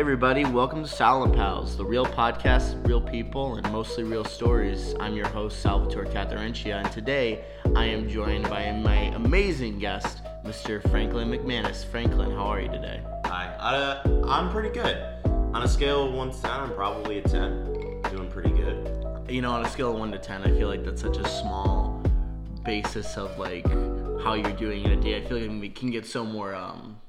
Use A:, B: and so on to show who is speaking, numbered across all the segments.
A: everybody, welcome to Silent Pals, the real podcast, real people, and mostly real stories. I'm your host, Salvatore Catharencia, and today I am joined by my amazing guest, Mr. Franklin McManus. Franklin, how are you today?
B: Hi, uh, I'm pretty good. On a scale of 1 to 10, I'm probably a 10. Doing pretty good.
A: You know, on a scale of 1 to 10, I feel like that's such a small basis of like how you're doing in a day. I feel like we can get so more um,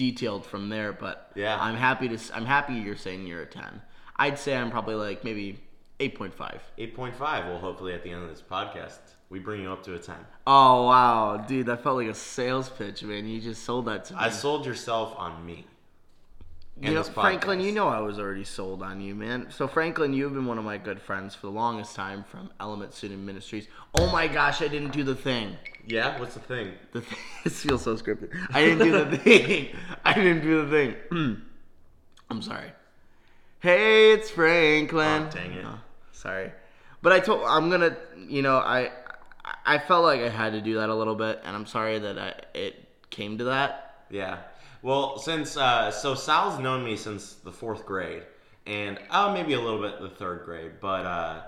A: detailed from there, but
B: Yeah.
A: I'm happy to I'm happy you're saying you're a 10. I'd say I'm probably like maybe 8.5.
B: 8.5. Well, hopefully at the end of this podcast, we bring you up to a 10.
A: Oh wow, dude, that felt like a sales pitch, man. You just sold that to me.
B: I sold yourself on me.
A: You know, Franklin, you know I was already sold on you, man. So Franklin, you've been one of my good friends for the longest time from Element Student Ministries. Oh my gosh, I didn't do the thing.
B: Yeah? What's the thing?
A: The thing this feels so scripted. I didn't do the thing. I didn't do the thing. Hmm. I'm sorry. Hey, it's Franklin.
B: Oh, dang it.
A: sorry, but I told I'm gonna. You know, I I felt like I had to do that a little bit, and I'm sorry that I, it came to that.
B: Yeah. Well, since, uh, so Sal's known me since the fourth grade, and, oh, maybe a little bit the third grade, but, uh,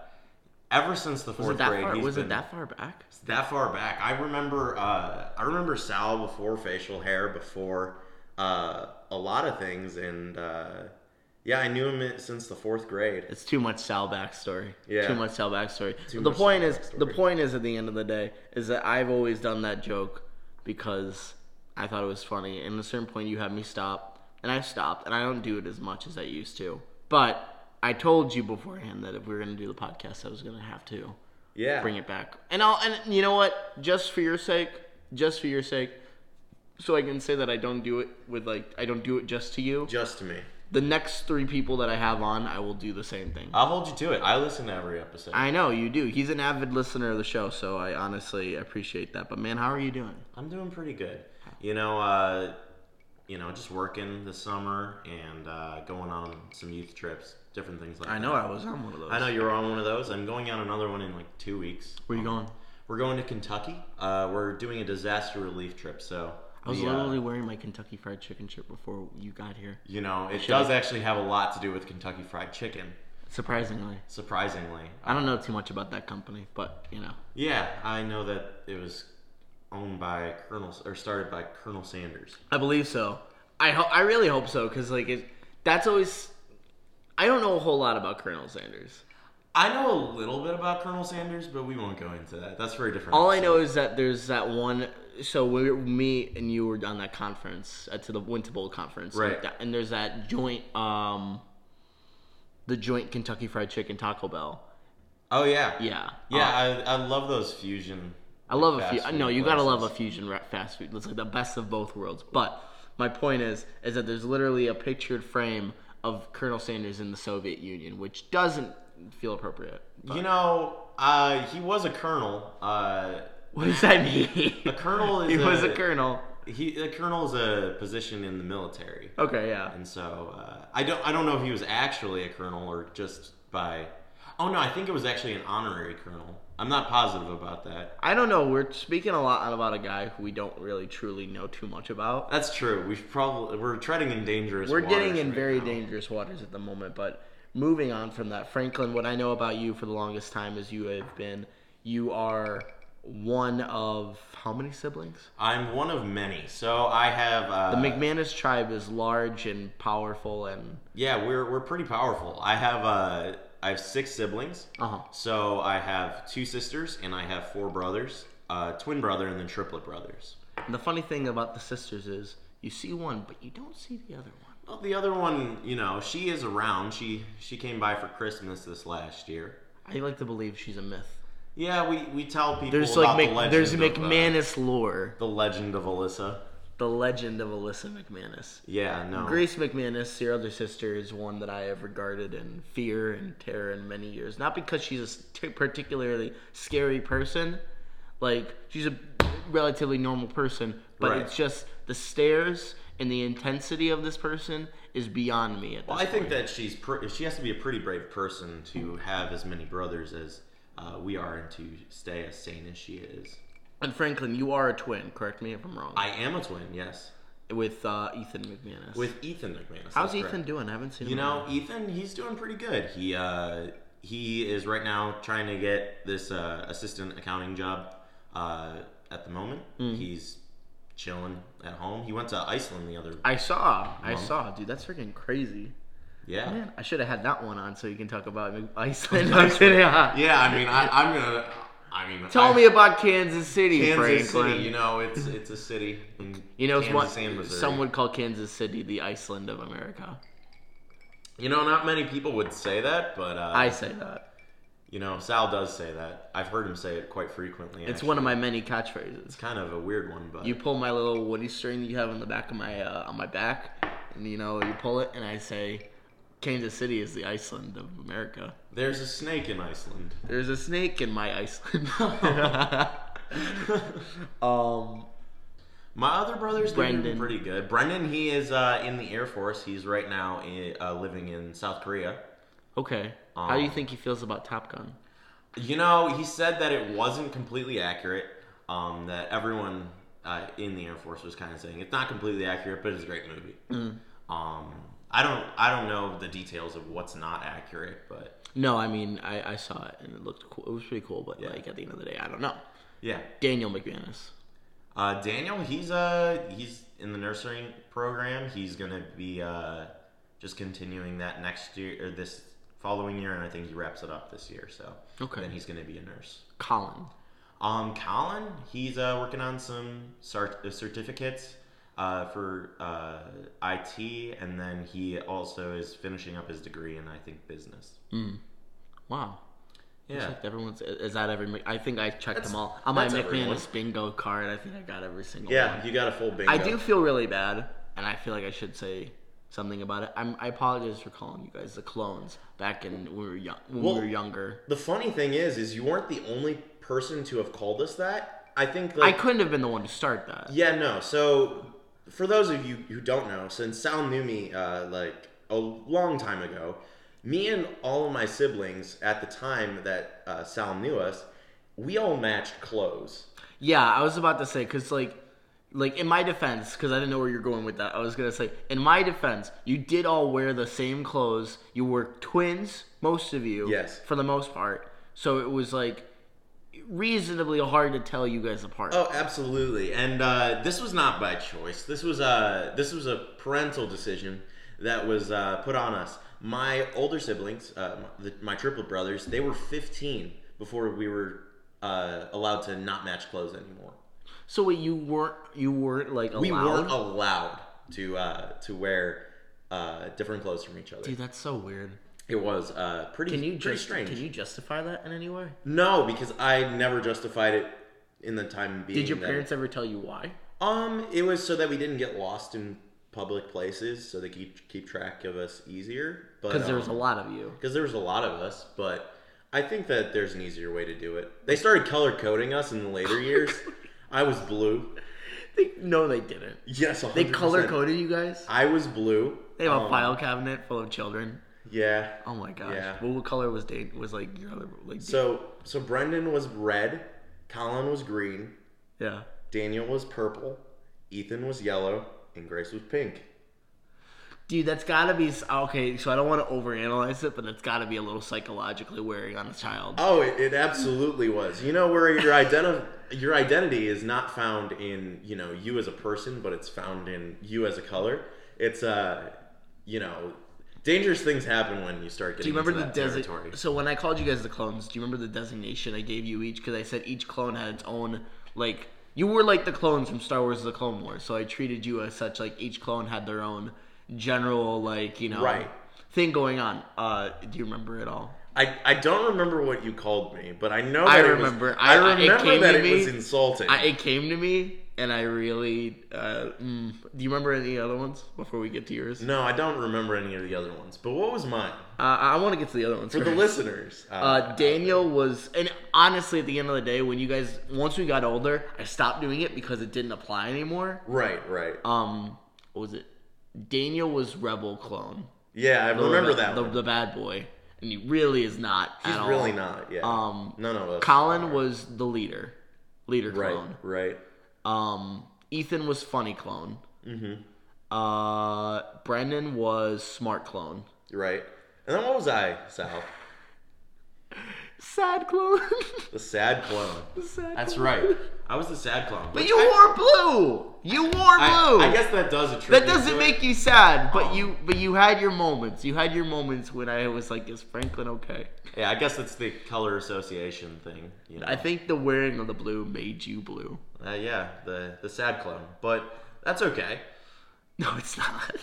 B: ever since the
A: Was
B: fourth
A: it that
B: grade,
A: far?
B: he's
A: Was
B: been,
A: it that far back?
B: that far back. I remember uh, I remember Sal before facial hair, before uh, a lot of things, and uh, yeah, I knew him since the fourth grade.
A: It's too much Sal backstory.
B: Yeah.
A: Too much Sal backstory.
B: Too
A: the point
B: Sal
A: is, the point is, at the end of the day, is that I've always done that joke because I thought it was funny. And at a certain point, you had me stop, and I stopped, and I don't do it as much as I used to. But I told you beforehand that if we were gonna do the podcast, I was gonna have to
B: Yeah,
A: bring it back. And I'll, and you know what? Just for your sake, just for your sake, so I can say that I don't do it with like I don't do it just to you.
B: just to me.
A: The next three people that I have on, I will do the same thing.
B: I'll hold you to it. I listen to every episode.
A: I know you do. He's an avid listener of the show, so I honestly appreciate that. But man, how are you doing?
B: I'm doing pretty good. You know, uh, you know, just working this summer and uh, going on some youth trips, different things like
A: I
B: that.
A: I know I was on one of those.
B: I know you were on one of those. I'm going on another one in like two weeks.
A: Where you going?
B: We're going to Kentucky. Uh, we're doing a disaster relief trip. So
A: I was
B: we, uh,
A: literally wearing my Kentucky Fried Chicken shirt before you got here.
B: You know, it
A: Should
B: does
A: I-
B: actually have a lot to do with Kentucky Fried Chicken,
A: Surprisingly,
B: surprisingly.
A: I don't know too much about that company, but you know,
B: Yeah, I know that it was owned by Colonel or started by Colonel Sanders.
A: I believe so. I ho- I really hope so because like it, that's always. I don't know a whole lot about Colonel Sanders.
B: I know a little bit about Colonel Sanders, but we won't go into that. That's very different.
A: All I know is that there's that one. So we, me and you were on that conference uh, to the Winter Bowl conference,
B: Right.
A: And, that- and there's that joint, um, the joint Kentucky Fried Chicken Taco Bell.
B: Oh yeah,
A: Yeah,
B: yeah.
A: Uh,
B: I, I love those fusion.
A: I love a few.
B: food
A: No, you gotta love a fusion fast food. It's like the best of both worlds. But my point is, is that there's literally a pictured frame of Colonel Sanders in the Soviet Union, which doesn't feel appropriate. But
B: You know, uh, he was a colonel. Uh,
A: what does that mean?
B: a colonel is
A: he was a
B: a-
A: colonel.
B: he a colonel is a position in the military.
A: Okay, yeah.
B: And so uh, I don't I don't know if he was actually a colonel or just by. Oh no, I think it was actually an honorary colonel. I'm not positive about that.
A: I don't know. We're speaking a lot about a guy who we don't really truly know too much about.
B: That's true. We probably we're treading in dangerous. Waters.
A: We're getting in
B: right
A: very
B: now.
A: dangerous waters at the moment. But moving on from that, Franklin, what I know about you for the longest time is you have been, you are one of how many siblings?
B: I'm one of many. So I have. Uh,
A: The McManus tribe is large and powerful, and
B: Yeah, we're we're pretty powerful. I have uh I have six siblings.
A: uh huh.
B: So I have two sisters and I have four brothers, uh, twin brother and then triplet brothers.
A: The funny thing about the sisters is you see one, but you don't see the other one.
B: Well, the other one, you know, she is around. She she came by for Christmas this last year.
A: I like to believe she's a myth.
B: Yeah, we, we tell people
A: There's
B: about
A: like
B: the legend
A: there's
B: of, uh,
A: McManus lore,
B: the legend of Alyssa.
A: The legend of Alyssa McManus.
B: Yeah, no.
A: Grace McManus, your other sister, is one that I have regarded in fear and terror in many years. Not because she's a particularly scary person, like she's a relatively normal person, but
B: Right.
A: it's just the stares and the intensity of this person is beyond me. At this
B: Well, I think that she's pr- she has to be a pretty brave person to have as many brothers as uh, we are and to stay as sane as she is.
A: And Franklin, you are a twin. Correct me if I'm wrong.
B: I am a twin, yes.
A: with uh, Ethan McManus.
B: with Ethan McManus.
A: How's Ethan
B: correct.
A: doing? I haven't seen him.
B: You
A: him.
B: know, Ethan, he's doing pretty good. He uh, he is right now trying to get this uh, assistant accounting job. Uh, at the moment,
A: Mm.
B: he's chilling at home. He went to Iceland the other.
A: I saw, I saw, dude. That's freaking crazy.
B: Yeah.
A: Man, I should have had that one on so you can talk about Iceland.
B: Yeah, I mean, I, I'm gonna. I mean,
A: Tell
B: I-
A: me about Kansas City,
B: Kansas
A: Franklin.
B: City. You know, it's it's a city.
A: You know,
B: Kansas
A: what
B: and Missouri.
A: some would call Kansas City the Iceland of America.
B: You know, not many people would say that, but uh,
A: I say that.
B: You know, Sal does say that. I've heard him say it quite frequently.
A: It's
B: actually.
A: one of my many catchphrases.
B: It's kind of a weird one, but
A: You pull my little woody string that you have on the back of my uh, on my back, and you know you pull it, and I say, Kansas City is the Iceland of America.
B: there's a snake in Iceland.
A: There's a snake in my Iceland. um,
B: My other brother's doing
A: Brendan.
B: pretty good. Brendan, he is uh, in the Air Force. He's right now i uh, living in South Korea.
A: okay. How do you
B: Um,
A: think he feels about Top Gun?
B: You know, he said that it wasn't completely accurate. Um, that everyone uh, in the Air Force was kind of saying it's not completely accurate, but it's a great movie.
A: Mm.
B: Um, I don't, I don't know the details of what's not accurate, but
A: No, I mean I, I saw it and it looked cool. It was pretty cool, but
B: Yeah.
A: like at the end of the day, I don't know.
B: yeah.
A: Daniel McManus.
B: Uh, Daniel, he's uh he's in the nursing program. He's gonna be uh just continuing that next year or this following year, and I think he wraps it up this year. So
A: Okay.
B: then he's gonna be a nurse.
A: Colin.
B: Um, Colin, he's uh, working on some cert- uh, certificates uh, for uh, IT, and then he also is finishing up his degree in I think business.
A: Wow.
B: Yeah.
A: Checked everyone's. Is that every? I think I checked
B: That's-
A: them all on my. McManus bingo card. I think I got every single
B: Yeah,
A: one.
B: you got a full bingo.
A: I do feel really bad, and I feel like I should say something about it. I'm, I apologize for calling you guys the clones back in when we were young. When
B: Well,
A: we were younger,
B: The funny thing is, is you weren't the only person to have called us that. I think
A: I couldn't have been the one to start that.
B: Yeah, no. So, for those of you who don't know, since Sal knew me uh, like a long time ago, me and all of my siblings at the time that uh, Sal knew us, we all matched clothes.
A: Yeah, I was about to say because like, like in my defense, because I didn't know where you're going with that. I was gonna say, in my defense, you did all wear the same clothes. You were twins, most of you.
B: Yes.
A: For the most part, so it was like reasonably hard to tell you guys apart.
B: Oh, absolutely. And uh, this was not by choice. This was a this was a parental decision that was uh, put on us. My older siblings, uh, my, the, my triplet brothers, they were 15 before we were uh, allowed to not match clothes anymore.
A: So wait, you weren't you weren't like allowed?
B: We weren't allowed to uh, to wear uh, different clothes from each other.
A: Dude, that's so weird.
B: It was uh, pretty
A: Can you
B: pretty
A: just
B: strange.
A: can you justify that in any way?
B: No, because I never justified it in the time being.
A: Did your
B: that-
A: parents ever tell you why?
B: Um, it was so that we didn't get lost in public places, so they keep keep track of us easier.
A: Because there was a
B: um,
A: lot of you.
B: because there was a lot of us, but I think that there's an easier way to do it. They started color coding us in the later years. I was blue.
A: They, no, they didn't.
B: Yes,
A: They
B: 100%.
A: color coded you guys.
B: I was blue.
A: They have a
B: Um,
A: file cabinet full of children.
B: Yeah.
A: Oh my gosh.
B: Yeah.
A: Well, what color was Dane? Was like your other like?
B: So so Brendan was red, Colin was green,
A: yeah.
B: Daniel was purple, Ethan was yellow, and Grace was pink.
A: Dude, that's gotta be okay. So I don't want to overanalyze it, but that's gotta be a little psychologically wearing on a child.
B: Oh, it, it absolutely was. You know where your identity your identity is not found in you know you as a person, but it's found in you as a color. It's uh, you know, dangerous things happen when you start
A: Do
B: getting
A: you remember the desi-
B: territory.
A: So when I called you guys the clones, do you remember the designation I gave you each? Because I said each clone had its own like. You were like the clones from Star Wars: The Clone Wars, so I treated you as such. Like each clone had their own general like you know
B: Right.
A: thing going on. Uh, do you remember it all?
B: I, I don't remember what you called me, but I know
A: I remember.
B: Was,
A: I-
B: I,
A: I- it
B: remember
A: came
B: that it
A: me.
B: was insulting.
A: I, it came to me, and I really. Uh, mm, do you remember any other ones before we get to yours?
B: no, I don't remember any of the other ones. But what was mine
A: Uh, I want to get to the other ones
B: for the listeners?
A: Uh, Daniel was, and honestly, at the end of the day, when you guys, once we got older, I stopped doing it because it didn't apply anymore.
B: right, right.
A: Um, what was it? Daniel was Rebel clone.
B: yeah, I
A: The-
B: remember that
A: the,
B: one.
A: the bad boy, and he really is not.
B: He's
A: at all.
B: really not. Yeah.
A: Um,
B: None of us.
A: Colin
B: are.
A: was the leader, leader clone.
B: right, right.
A: Um, Ethan was funny clone. Mm-hmm. Uh, Brendan was Smart Clone.
B: Right. And then what was I, Sal?
A: Sad clone.
B: The sad clone.
A: The Sad
B: That's
A: clone.
B: right. I was the sad clone.
A: But you
B: I-
A: wore blue. You wore blue.
B: I, I guess that does attribute
A: that doesn't
B: to
A: make
B: it.
A: you sad, but
B: Oh.
A: you but you had your moments. You had your moments when I was like, is Franklin okay?
B: Yeah, I guess it's the color association thing. You know.
A: I think the wearing of the blue made you blue.
B: Uh, yeah, the the sad clone. But that's okay.
A: No, it's not.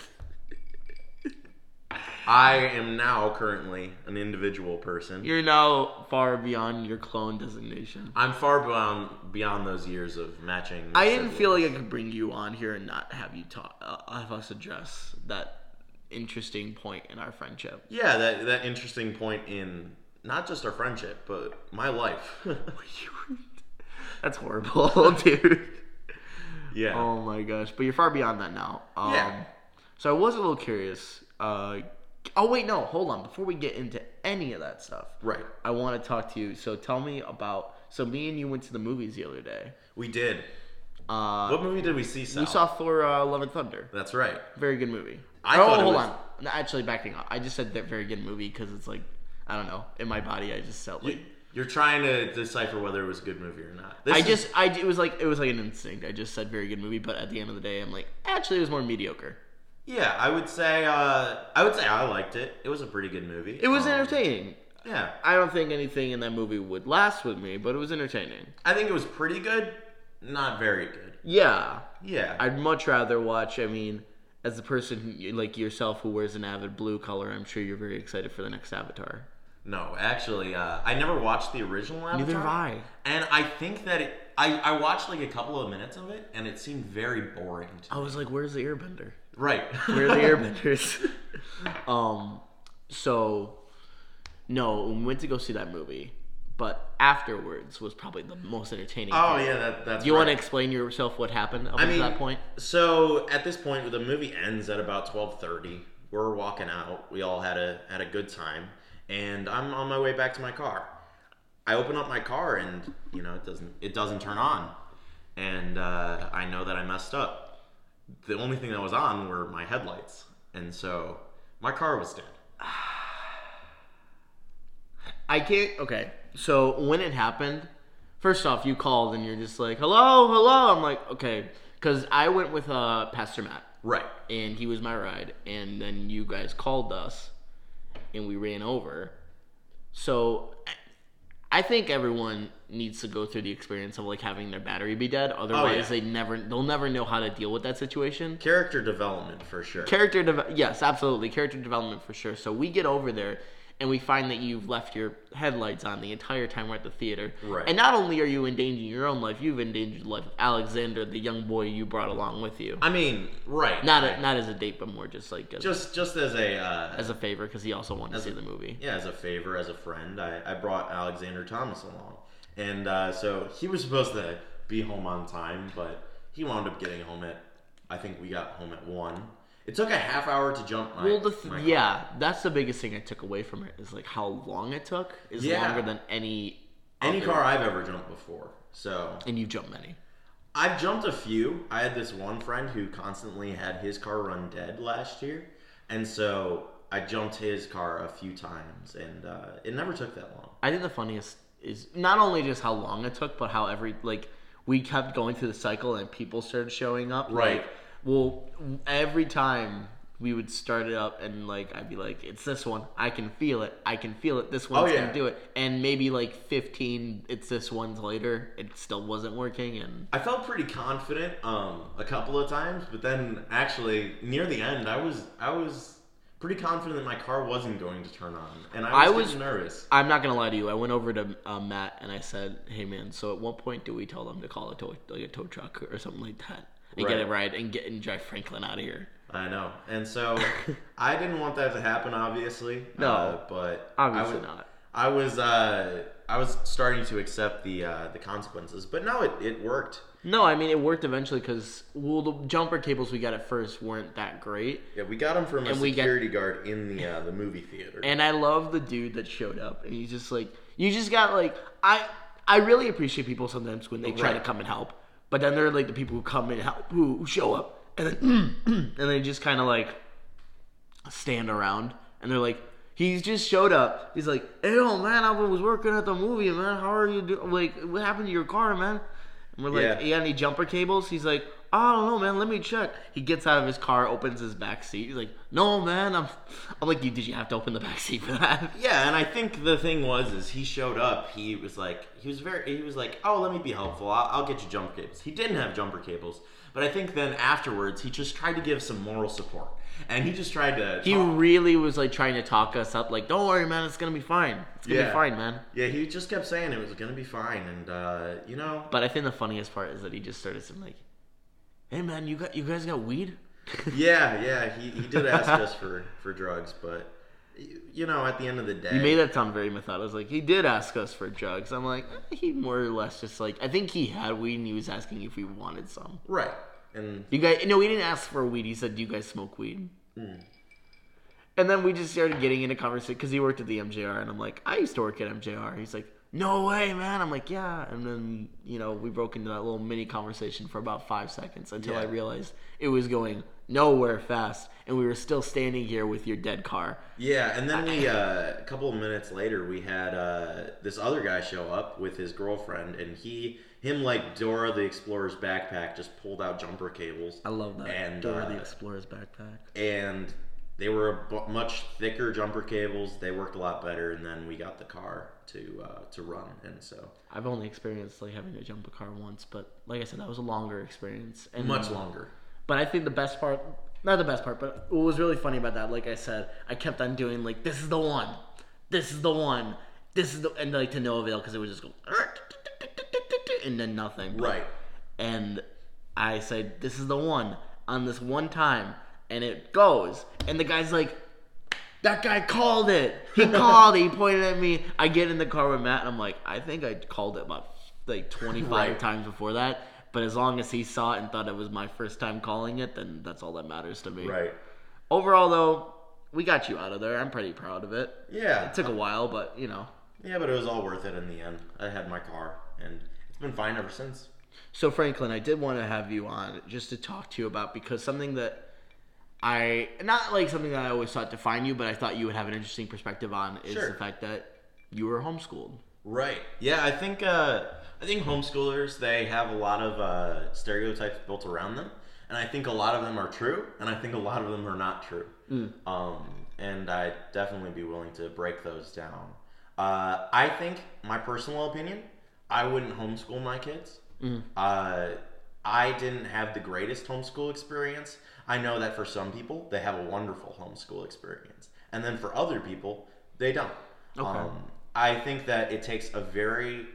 B: I am now currently an individual person.
A: You're now far beyond your clone designation.
B: I'm far beyond beyond those years of matching.
A: I didn't feel like I could bring you on here and not have you talk, uh, have us address that interesting point in our friendship.
B: Yeah, that that interesting point in not just our friendship, but my life.
A: That's horrible, dude.
B: yeah.
A: Oh my gosh! But you're far beyond that now. Um,
B: Yeah.
A: So I was a little curious. Uh, oh wait, no, hold on. Before we get into any of that stuff,
B: Right.
A: I want to talk to you. So tell me about. So me and you went to the movies the other day.
B: We did.
A: Uh,
B: What movie did we see? Sal?
A: we saw Thor: uh, Love and Thunder.
B: That's right.
A: Very good movie.
B: I
A: oh, hold
B: was-
A: on. No, actually, backing up. I just said that very good movie because it's like I don't know. In my body, I just felt like.
B: You, you're trying to decipher whether it was a good movie or not. This
A: I
B: is-
A: just, I it was like it was like an instinct. I just said very good movie, but at the end of the day, I'm like, actually, it was more mediocre.
B: yeah, I would say uh, I would say I liked it. It was a pretty good movie.
A: It was
B: Um,
A: entertaining.
B: Yeah,
A: I don't think anything in that movie would last with me, but it was entertaining.
B: I think it was pretty good. Not very good.
A: Yeah,
B: Yeah.
A: I'd much rather watch. I mean, as a person who- like yourself who wears an avid blue color, I'm sure you're very excited for the next Avatar.
B: No, actually, uh, I never watched the original Avatar.
A: Neither have I.
B: And I think that it. I, I watched like a couple of minutes of it, and it seemed very boring. To
A: I was like, "Where's the Airbender?
B: Right.
A: Where are the Airbenders?" um, so no, we went to go see that movie, but afterwards was probably the most entertaining.
B: Oh
A: part.
B: yeah, that, that's.
A: Do you want to explain yourself what happened up
B: I mean,
A: that point?
B: so at this point, the movie ends at about twelve thirty. We're walking out. We all had a had a good time, and I'm on my way back to my car. I open up my car, and you know it doesn't it doesn't turn on, and uh, I know that I messed up. The only thing that was on were my headlights, and so my car was dead.
A: I can't. Okay, so when it happened, first off, you called and you're just like, "Hello, hello." I'm like, okay, because I went with uh, Pastor Matt,
B: Right.
A: and he was my ride, and then you guys called us, and we ran over. So, I think everyone needs to go through the experience of like having their battery be dead. Oh, Otherwise,
B: Oh, yeah.
A: they never, they'll never know how to deal with that situation.
B: Character development for sure.
A: Character, deve- yes, absolutely, character development for sure. So we get over there, and we find that you've left your headlights on the entire time we're at the theater.
B: Right.
A: And not only are you endangering your own life, you've endangered the life of Alexander, the young boy you brought along with you.
B: I mean, right.
A: Not
B: right.
A: a, not as a date, but more just like as,
B: just just as a uh,
A: as a favor because he also wanted to see
B: a-
A: the movie.
B: yeah, as a favor, as a friend, I, I brought Alexander Thomas along. And uh, so he was supposed to be home on time, but he wound up getting home at, I think we got home at 1. It took a half hour to jump my.
A: Well, the th- yeah, that's the biggest thing I took away from it is like how long it took is
B: Yeah.
A: longer than any
B: Any car I've ever jumped before. So
A: and you've jumped many.
B: I've jumped a few. I had this one friend who constantly had his car run dead last year. And so I jumped his car a few times, and uh, it never took that long.
A: I think the funniest is not only just how long it took, but how every like we kept going through the cycle and people started showing up.
B: Right.
A: Like, well, every time we would start it up and like I'd be like, "It's this one. I can feel it. I can feel it. This one's
B: Oh, yeah.
A: gonna do it." And maybe like fifteen, it's this one's later, it still wasn't working. And
B: I felt pretty confident um, a couple of times, but then actually near the end, I was I was pretty confident that my car wasn't going to turn on, and I
A: I
B: was,
A: was-
B: nervous.
A: I'm not gonna lie to you. I went over to uh, Matt and I said, "Hey man, so at what point do we tell them to call a tow like a tow truck or something like that and get it Right. and get and drive Franklin out of here?"
B: I know, and so I didn't want that to happen, obviously.
A: No.
B: uh, but
A: Obviously
B: I was,
A: not.
B: I was uh, I was starting to accept the uh, the consequences, but no, it, it worked.
A: No, I mean it worked eventually because well, the jumper cables we got at first weren't that great,
B: Yeah, we got them from a
A: And
B: security guard in the uh, the movie theater.
A: and I love the dude that showed up, and he's just like, you just got like, I I really appreciate people sometimes when they try to come and help, but then they're like the people who come and help who, who show up and then and they just kind of like stand around, and they're like, he's just showed up. He's like, hey, yo, man, I was working at the movie, man. How are you doing? Like, what happened to your car, man? And we're like,
B: Yeah.
A: you got any jumper cables? He's like, I don't know, man. Let me check. He gets out of his car, opens his back seat. He's like, no, man. I'm, I'm like, you, did you have to open the back seat for that?
B: Yeah, and I think the thing was is he showed up. He was like he was very he was like, oh, let me be helpful. I'll, I'll get you jumper cables. He didn't have jumper cables, but I think then afterwards he just tried to give some moral support, and he just tried to.
A: He
B: talk.
A: really was like trying to talk us up, like, don't worry, man. It's gonna be fine. It's gonna be fine, man.
B: Yeah, he just kept saying it was gonna be fine, and uh, you know,
A: But I think the funniest part is that he just started saying like, "Hey, man, you got you guys got weed?"
B: yeah, yeah, he, he did ask us for for drugs, but you know, at the end of the day,
A: He made that sound very methodical. Like, he did ask us for drugs. I'm like, eh, he more or less just like, I think he had weed and he was asking if we wanted some.
B: right, and
A: You guys, no, he didn't ask for weed. He said, "Do you guys smoke weed?" And then we just started getting into conversation because he worked at the MJR, and I'm like, I used to work at MJR. He's like, No way, man. I'm like, Yeah. And then you know we broke into that little mini conversation for about five seconds until I realized it was going nowhere fast, and we were still standing here with your dead car.
B: Yeah, and then we uh, a couple of minutes later we had uh, this other guy show up with his girlfriend, and he him like Dora the Explorer's backpack just pulled out jumper cables.
A: I love that.
B: And,
A: Dora
B: uh,
A: the Explorer's backpack.
B: and they were a much thicker jumper cables. They worked a lot better, and then we got the car to uh, to run, and so
A: I've only experienced like having to jump a car once, but like I said, that was a longer experience and
B: much longer.
A: But I think the best part, not the best part, but what was really funny about that, like I said, I kept on doing like, this is the one, this is the one, this is the, and like to no avail because it would just go, and then nothing. But-
B: Right.
A: And I said, this is the one on this one time, and it goes, and the guy's like, that guy called it. He called it. He pointed at me. I get in the car with Matt, and I'm like, I think I called it about like 25
B: Right.
A: times before that. But as long as he saw it and thought it was my first time calling it, then that's all that matters to me.
B: Right.
A: Overall, though, we got you out of there. I'm pretty proud of it.
B: Yeah.
A: It took a while, but you know.
B: Yeah, but it was all worth it in the end. I had my car, and it's been fine ever since.
A: So Franklin, I did want to have you on just to talk to you about because something that I not like something that I always thought defined you, but I thought you would have an interesting perspective on is
B: Sure.
A: the fact that you were homeschooled.
B: Right. Yeah, I think uh, I think homeschoolers they have a lot of uh, stereotypes built around them, and I think a lot of them are true, and I think a lot of them are not true. Um, and I'd definitely be willing to break those down. Uh, I think my personal opinion, I wouldn't homeschool my kids. Uh, I didn't have the greatest homeschool experience. I know that for some people, they have a wonderful homeschool experience, and then for other people, they don't.
A: Okay.
B: Um, I think that it takes a very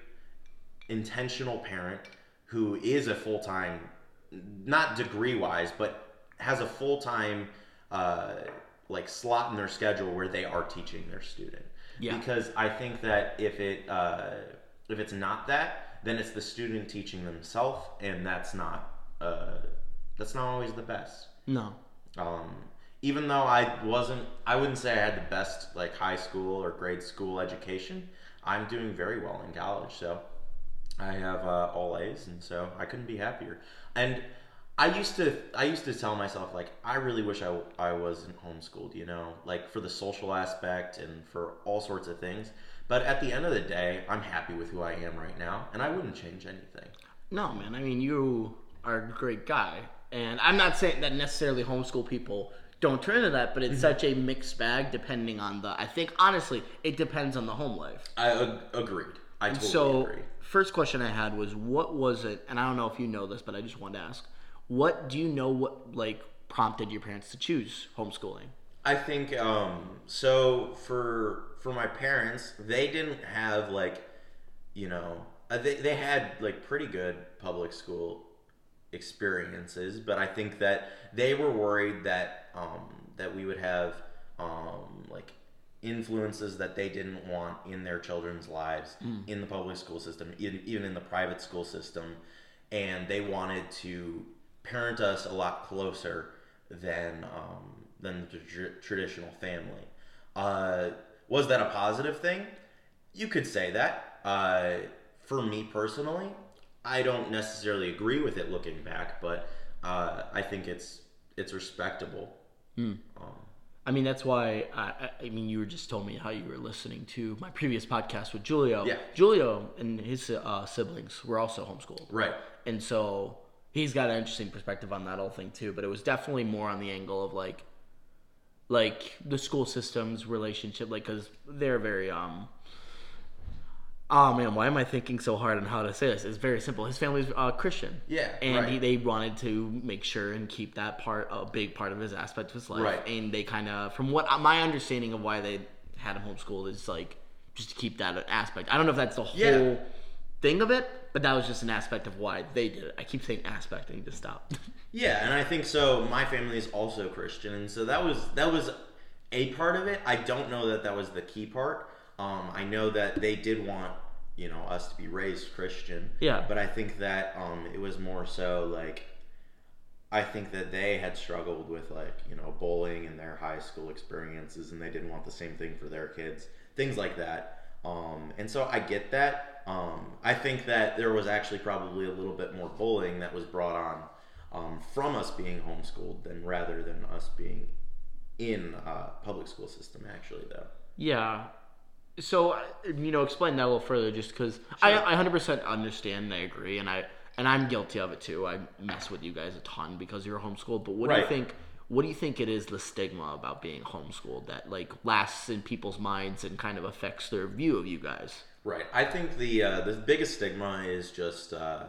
B: intentional parent who is a full time, not degree wise, but has a full time uh, like slot in their schedule where they are teaching their student.
A: Yeah.
B: Because I think that if it uh, if it's not that, then it's the student teaching themselves, and that's not uh, that's not always the best.
A: No.
B: Um, even though I wasn't, I wouldn't say I had the best like high school or grade school education. I'm doing very well in college, so I have uh, all A's, and so I couldn't be happier. And I used to, I used to tell myself like, I really wish I, I wasn't homeschooled, you know, like for the social aspect and for all sorts of things. But at the end of the day, I'm happy with who I am right now, and I wouldn't change anything.
A: No, man. I mean, you are a great guy, and I'm not saying that necessarily homeschool people don't turn to that, but it's such a mixed bag depending on the. I think honestly, it depends on the home life.
B: I ag- agreed. I totally agree.
A: so,
B: agree.
A: first question I had was, what was it? And I don't know if you know this, but I just wanted to ask. What do you know? What like prompted your parents to choose homeschooling?
B: I think um, so. For for my parents, they didn't have like, you know, uh, they they had like pretty good public school experiences, but I think that they were worried that um, that we would have um, like influences that they didn't want in their children's lives in the public school system, even even in the private school system, and they wanted to parent us a lot closer than um, than the tr- traditional family. Uh, was that a positive thing? You could say that. Uh, for me personally, I don't necessarily agree with it looking back, but uh, I think it's it's respectable. Um,
A: I mean, that's why. I, I- mean, you were just told me how you were listening to my previous podcast with Julio.
B: Yeah.
A: Julio and his uh, siblings were also homeschooled.
B: right.
A: And so he's got an interesting perspective on that whole thing too. But it was definitely more on the angle of like, like the school system's relationship, like because they're very um. Oh man, why am I thinking so hard on how to say this? It's very simple. His family's uh, Christian.
B: Yeah,
A: and
B: right.
A: he, they wanted to make sure and keep that part a big part of his aspect of his life.
B: Right.
A: And they kind of, from what my understanding of why they had him homeschooled is like just to keep that aspect. I don't know if that's the whole
B: Yeah.
A: thing of it, but that was just an aspect of why they did it. I keep saying aspect. I need to stop.
B: Yeah, and I think so. My family is also Christian, and so that was that was a part of it. I don't know that that was the key part. Um, I know that they did want you know us to be raised Christian.
A: Yeah.
B: But I think that um, it was more so like I think that they had struggled with like you know bullying in their high school experiences, and they didn't want the same thing for their kids, things like that. Um, and so I get that. Um, I think that there was actually probably a little bit more bullying that was brought on um, from us being homeschooled than rather than us being in uh, public school system. Actually, though.
A: Yeah. So you know, explain that a little further, just because I, I 100% understand and I agree, and I and I'm guilty of it too. I mess with you guys a ton because you're homeschooled. But what do you think? What do you think it is the stigma about being homeschooled that like lasts in people's minds and kind of affects their view of you guys?
B: Right. I think the uh, the biggest stigma is just uh,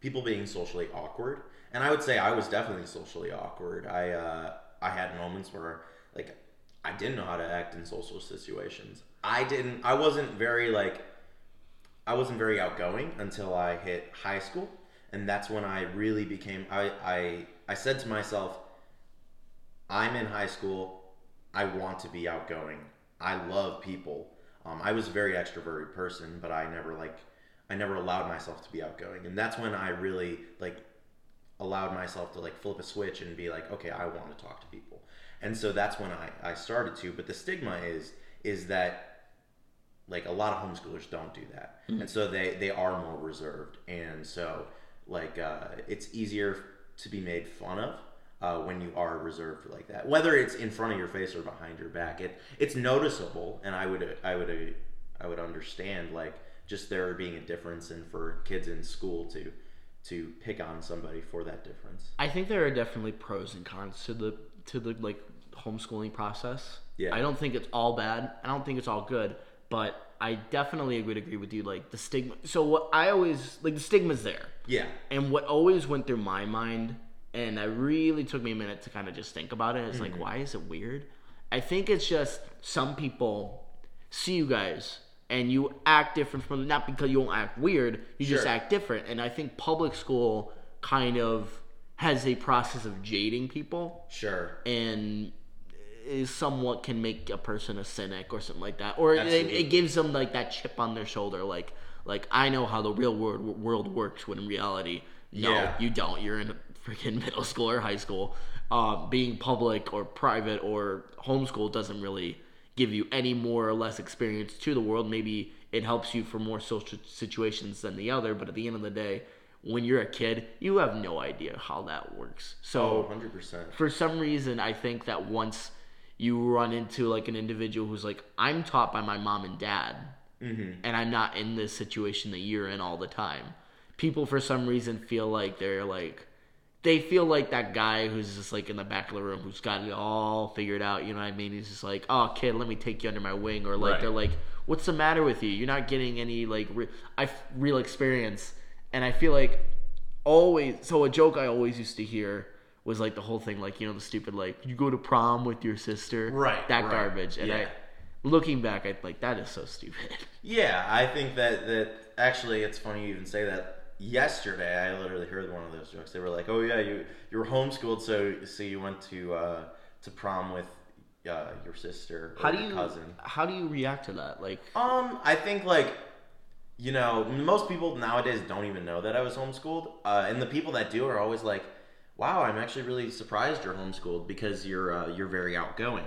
B: people being socially awkward, and I would say I was definitely socially awkward. I uh, I had moments where like I didn't know how to act in social situations. I didn't. I wasn't very like I wasn't very outgoing until I hit high school, and that's when I really became. I I I said to myself, I'm in high school. I want to be outgoing. I love people. Um, I was a very extroverted person, but I never like I never allowed myself to be outgoing, and that's when I really like allowed myself to like flip a switch and be like, okay, I want to talk to people, and so that's when I I started to. But the stigma is is that like a lot of homeschoolers don't do that, and so they they are more reserved, and so like uh, it's easier to be made fun of uh, when you are reserved like that. Whether it's in front of your face or behind your back, it it's noticeable, and I would I would I would understand like just there being a difference and for kids in school to to pick on somebody for that difference.
A: I think there are definitely pros and cons to the to the like homeschooling process.
B: Yeah.
A: I don't think it's all bad. I don't think it's all good, but I definitely would agree with you. Like the stigma. So what I always like the stigma's there,
B: Yeah,
A: and what always went through my mind, and it really took me a minute to kind of just think about it. it. Is
B: Mm-hmm.
A: like, why is it weird? I think it's just some people see you guys and you act different from not because you don't act weird, you just act different. And I think public school kind of has a process of jading people
B: sure.
A: and is somewhat can make a person a cynic or something like that, or it, it gives them like that chip on their shoulder, like like I know how the real world world works. When in reality, no,
B: Yeah.
A: you don't. You're in a freaking middle school or high school. Uh, being public or private or homeschool doesn't really give you any more or less experience to the world. Maybe it helps you for more social situations than the other, but at the end of the day, when you're a kid, you have no idea how that works. So
B: Oh, 100%.
A: for some reason i think that once you run into like an individual who's like i'm taught by my mom and dad mm-hmm. and i'm not in this situation that you're in all the time. People for some reason feel like they're like they feel like that guy who's just like in the back of the room who's got it all figured out you know what i mean? He's just like oh kid let me take you under my wing or like
B: Right.
A: they're like what's the matter with you? You're not getting any like re- I, real experience. And i feel like always so a joke I always used to hear was like the whole thing like you know the stupid like you go to prom with your sister
B: Right,
A: that
B: right,
A: garbage and I looking back I like that is so stupid
B: Yeah, I think that that actually it's funny you even say that. Yesterday, I literally heard one of those jokes. They were like, "Oh yeah, you you were homeschooled, so so you went to uh, to prom with uh, your sister or
A: how do
B: your
A: you
B: cousin."
A: how do you react to that like
B: Um, I think like, you know, most people nowadays don't even know that I was homeschooled, uh, and the people that do are always like, "Wow, I'm actually really surprised you're homeschooled because you're uh, you're very outgoing.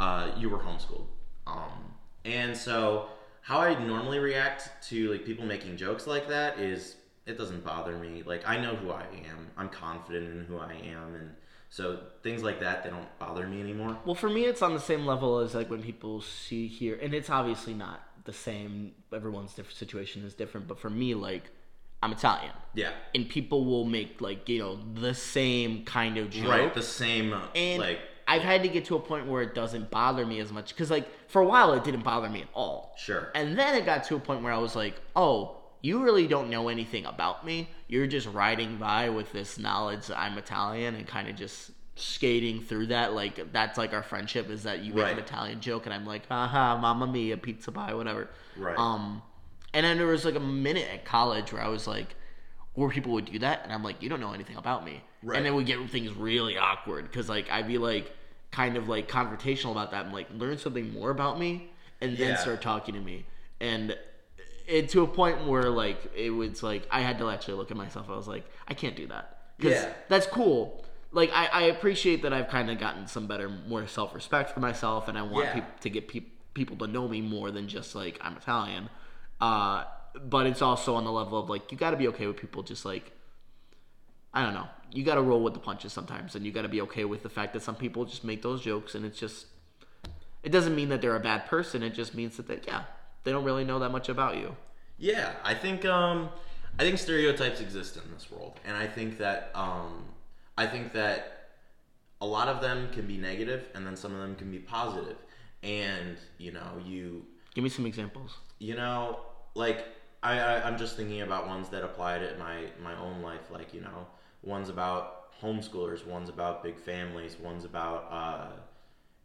B: Uh, you were homeschooled." Um, and so how I normally react to like people making jokes like that is it doesn't bother me. Like I know who I am. I'm confident in who I am, and so things like that they don't bother me anymore.
A: Well, for me, it's on the same level as like when people see here, and it's obviously not the same. Everyone's different situation is different, but for me, like I'm Italian,
B: Yeah.
A: and people will make like you know the same kind of joke.
B: Right. The same. uh,
A: And
B: like
A: I've had to get to a point where it doesn't bother me as much because like for a while it didn't bother me at all.
B: sure.
A: And then it got to a point where I was like, oh, you really don't know anything about me. You're just riding by with this knowledge that I'm Italian and kind of just skating through that. Like, that's like our friendship is that you make an Italian joke and I'm like, haha, mamma mia, pizza pie, whatever.
B: Right.
A: Um, and then there was like a minute at college where I was like, where people would do that, and I'm like, you don't know anything about me.
B: Right.
A: And then we get things really awkward because like I'd be like kind of like confrontational about that. I'm like, learn something more about me, and then
B: Yeah.
A: start talking to me. And it to a point where like it was like I had to actually look at myself. I was like, I can't do that.
B: Yeah.
A: that's cool. Like I, I appreciate that I've kind of gotten some better, more self respect for myself, and I want
B: Yeah.
A: peop to get peop people to know me more than just like I'm Italian. Uh, but it's also on the level of like you got to be okay with people just like I don't know. You got to roll with the punches sometimes, and you got to be okay with the fact that some people just make those jokes, and it's just. It doesn't mean that they're a bad person. It just means that they, yeah, they don't really know that much about you.
B: Yeah, I think um, I think stereotypes exist in this world, and I think that um, I think that a lot of them can be negative, and then some of them can be positive. And you know, you
A: Give me some examples.
B: you know, like I, I I'm just thinking about ones that apply to my my own life, like you know, ones about homeschoolers, ones about big families, ones about uh,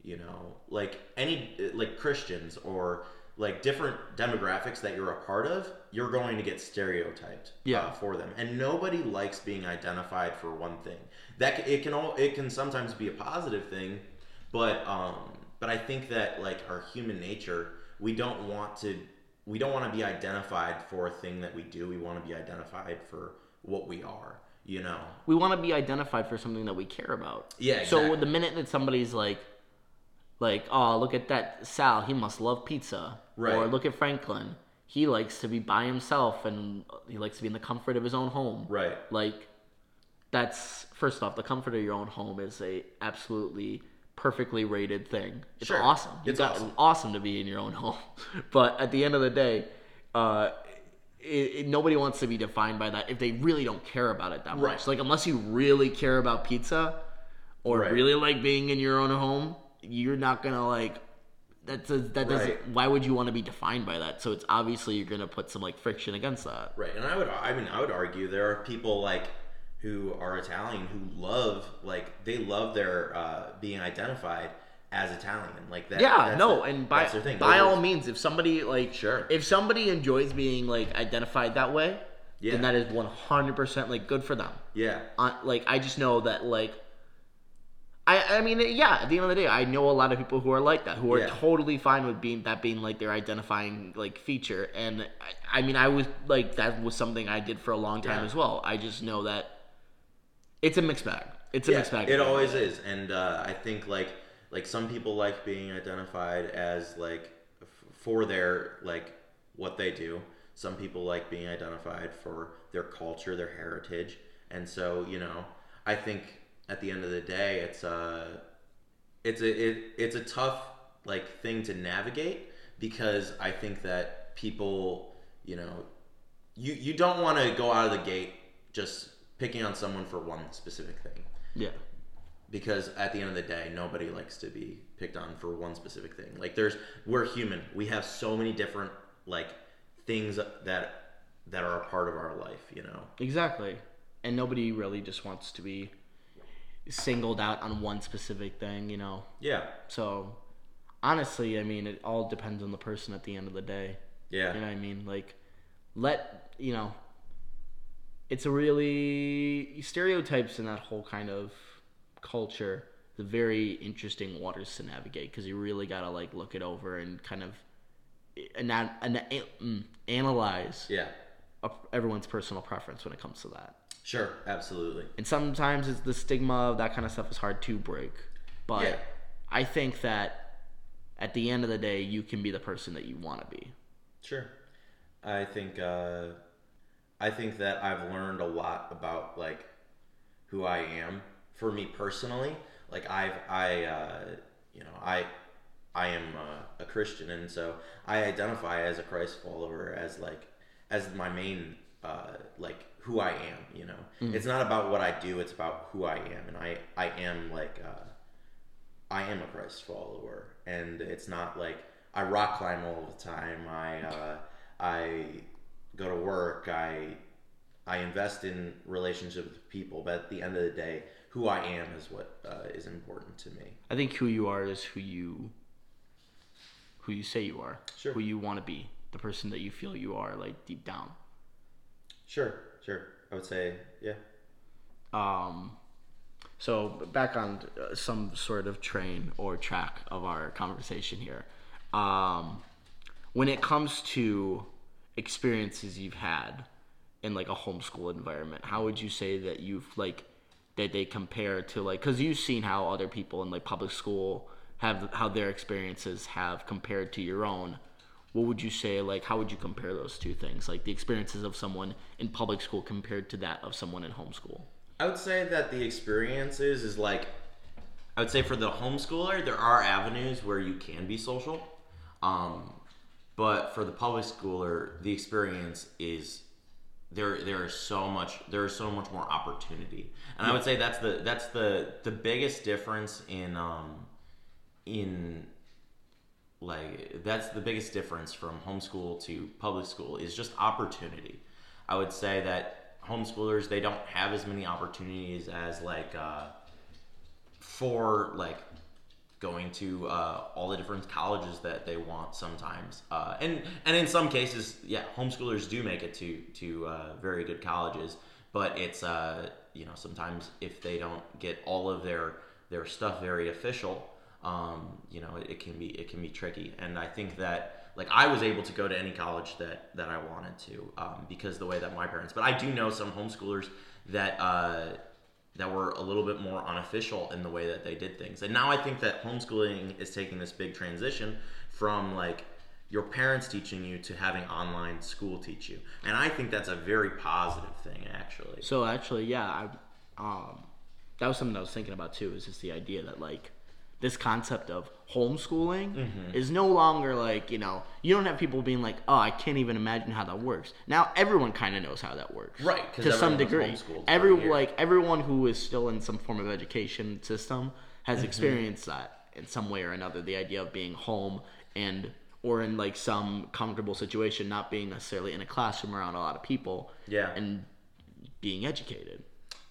B: you know, like any like Christians or like different demographics that you're a part of, you're going to get stereotyped
A: Yeah.
B: uh, for them, and nobody likes being identified for one thing. That it can all it can sometimes be a positive thing, but um, but I think that like our human nature, we don't want to we don't want to be identified for a thing that we do. We want to be identified for what we are. You know.
A: We want to be identified for something that we care about.
B: Yeah,
A: So the minute that somebody's like, like, oh, look at that Sal, he must love pizza.
B: Right.
A: Or look at Franklin, he likes to be by himself and he likes to be in the comfort of his own home.
B: Right.
A: Like, that's first off, the comfort of your own home is a absolutely perfectly rated thing. It's
B: Sure.
A: awesome. You
B: It's
A: got,
B: awesome.
A: awesome to be in your own home, but at the end of the day, uh, it, it, nobody wants to be defined by that if they really don't care about it that much. Like unless you really care about pizza or
B: Right.
A: really like being in your own home, you're not gonna like. That's a, that doesn't.
B: Right.
A: Why would you want to be defined by that? So it's obviously you're gonna put some like friction against that.
B: Right, and I would, I mean, I would argue there are people like who are Italian who love, like, they love their uh, being identified as Italian, like that.
A: Yeah, no,
B: the-
A: and by
B: thing.
A: by all means, if somebody like
B: Sure.
A: if somebody enjoys being like identified that way,
B: Yeah.
A: then that is one hundred percent like good for them.
B: yeah,
A: Uh, like I just know that like. I, I mean yeah at the end of the day I know a lot of people who are like that who are
B: Yeah.
A: totally fine with being that being like their identifying like feature and I, I mean I was like that was something I did for a long time
B: Yeah.
A: as well I just know that it's a mixed bag. It's a
B: yeah,
A: mixed bag.
B: it always is, and uh, I think like like some people like being identified as like f- for their like what they do. Some people like being identified for their culture, their heritage, and so you know, I think at the end of the day, it's a it's a it, it's a tough like thing to navigate because I think that people, you know, you you don't want to go out of the gate just picking on someone for one specific thing
A: yeah
B: because at the end of the day nobody likes to be picked on for one specific thing like there's we're human we have so many different like things that that are a part of our life you know
A: Exactly. And nobody really just wants to be singled out on one specific thing, you know.
B: yeah
A: So honestly, I mean, it all depends on the person at the end of the day.
B: yeah
A: You know what I mean? Like let, you know, it's a really stereotypes in that whole kind of culture. the very interesting waters to navigate because you really got to like look it over and kind of ana- ana- mm, analyze
B: yeah
A: a- everyone's personal preference when it comes to that.
B: sure absolutely
A: And sometimes it's the stigma of that kind of stuff is hard to break. But
B: Yeah.
A: I think that at the end of the day, you can be the person that you want to be.
B: sure i think uh I think that I've learned a lot about like who I am for me personally. Like I've I uh, you know I I am uh, a Christian, and so I identify as a Christ follower as like as my main uh, like who I am. You know, it's not about what I do; it's about who I am, and I I am like uh, I am a Christ follower, and it's not like I rock climb all the time. I uh, I go to work. I I invest in relationships with people, but at the end of the day, who I am is what uh, is important to me.
A: I think who you are is who you who you say you are.
B: Sure.
A: Who you want to be. The person that you feel you are, like deep down.
B: Sure, sure. I would say, yeah.
A: Um, so back on uh, some sort of train or track of our conversation here. Um, when it comes to experiences you've had in like a homeschool environment, how would you say that you've like that they compare to like because you've seen how other people in like public school have how their experiences have compared to your own. What would you say like how would you compare those two things? Like the experiences of someone in public school compared to that of someone in homeschool?
B: I would say that the experiences is like, I would say for the homeschooler, there are avenues where you can be social. Um, but for the public schooler, the experience is there. There is so much. There is so much more opportunity, and I would say that's the that's the the biggest difference in um, in like that's the biggest difference from homeschool to public school is just opportunity. I would say that homeschoolers they don't have as many opportunities as like uh, for like going to uh, all the different colleges that they want sometimes. Uh, and and in some cases yeah homeschoolers do make it to to uh, very good colleges. But it's uh, you know sometimes if they don't get all of their their stuff very official um, you know it, it can be it can be tricky. And I think that like I was able to go to any college that that I wanted to um, because the way that my parents but I do know some homeschoolers that uh, that were a little bit more unofficial in the way that they did things. And now I think that homeschooling is taking this big transition from like your parents teaching you to having online school teach you. And I think that's a very positive thing actually.
A: So actually, yeah, I, um, that was something I was thinking about too. Is just the idea that like this concept of homeschooling
B: Mm-hmm.
A: is no longer like you know you don't have people being like, oh, I can't even imagine how that works. Now everyone kind of knows how that works,
B: right
A: To some degree,
B: homeschooled for a
A: every like everyone who is still in some form of education system has
B: Mm-hmm.
A: experienced that in some way or another. The idea of being home and or in like some comfortable situation, not being necessarily in a classroom around a lot of people,
B: Yeah.
A: and being educated.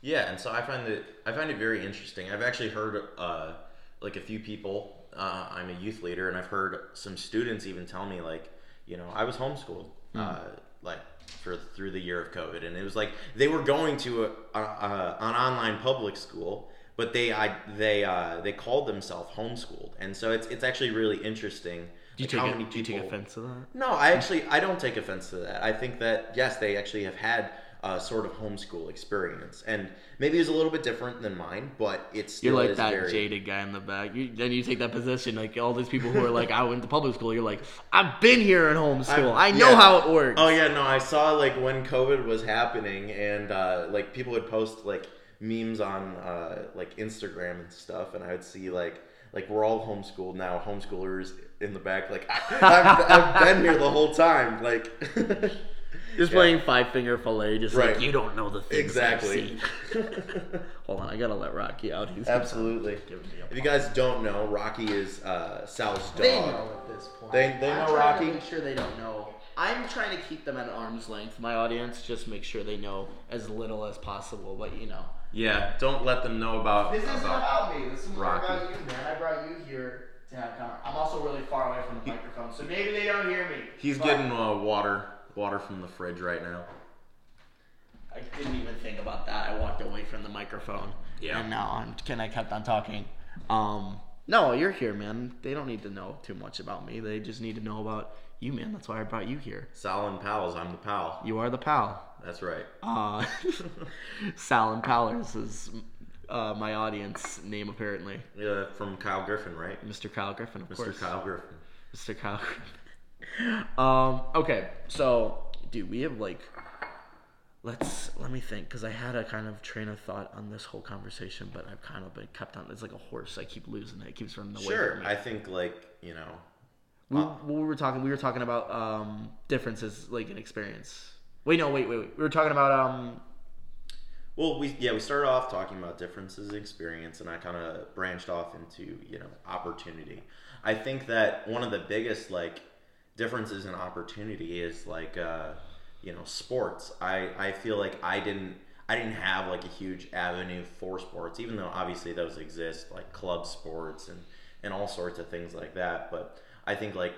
B: Yeah, and so I find it I find it very interesting. I've actually heard uh, like a few people. Uh, I'm a youth leader, and I've heard some students even tell me like, you know, I was homeschooled, uh, like for through the year of COVID, and it was like they were going to a, a, a, an online public school, but they I they uh, they called themselves homeschooled, and so it's it's actually really interesting.
A: Do you,
B: like,
A: take,
B: many
A: do you take offense to that?
B: no, I actually I don't take offense to that. I think that yes, they actually have had a sort of homeschool experience, and maybe it's a little bit different than mine, but it's still
A: You're like that
B: very,
A: jaded guy in the back. You, then you take that position, like all these people who are like, I went to public school. You're like, I've been here in homeschool. I, know
B: yeah.
A: how it works.
B: Oh yeah, no, I saw like when COVID was happening, and uh, like people would post like memes on uh, like Instagram and stuff, and I would see like like we're all homeschooled now, homeschoolers in the back, like I've, I've been here the whole time, like.
A: Just
B: Yeah.
A: playing five finger fillet, just
B: Right.
A: like you don't know the things
B: Exactly.
A: Hold on, I gotta let Rocky out. He's
B: Absolutely.
A: giving me a
B: If you guys don't know, Rocky is uh, Sal's dog.
A: They know at this point.
B: They- they
A: I'm
B: know
A: trying to
B: Rocky?
A: make sure they don't know. I'm trying to keep them at arm's length. My audience, just make sure they know as little as possible. But you know,
B: Yeah, don't let them know about.
A: This isn't
B: about
A: about me. This is
B: Rocky.
A: about you, man. I brought you here to have con I'm also really far away from the microphone, so maybe they don't hear me.
B: He's
A: But
B: getting uh, water, water from the fridge right now.
A: I didn't even think about that. I walked away from the microphone.
B: Yeah.
A: And now I'm. Can I kept on talking? Um. No, you're here, man. They don't need to know too much about me. They just need to know about you, man. That's why I brought you here.
B: Sal and pals, I'm the pal.
A: You are the pal.
B: That's right.
A: Uh, Sal and Pallers is uh, my audience name apparently.
B: Yeah, from Kyle Griffin, right?
A: Mr. Kyle Griffin, of
B: Mr.
A: course.
B: Kyle Griffin.
A: Mr. Kyle. Um. Okay. So, dude, we have like let's let me think because I had a kind of train of thought on this whole conversation, but I've kind of been kept on. It's like a horse. I keep losing it. It keeps running away
B: Sure,
A: from me.
B: I think like you know,
A: we, we were talking. We were talking about um, differences, like in experience. Wait, no, wait, wait, wait. We were talking about um.
B: well, we yeah we started off talking about differences in experience, and I kind of branched off into you know opportunity. I think that one of the biggest like differences in opportunity is like uh, you know sports. I I feel like I didn't. I didn't have like a huge avenue for sports, even though obviously those exist, like club sports and, and all sorts of things like that. But I think like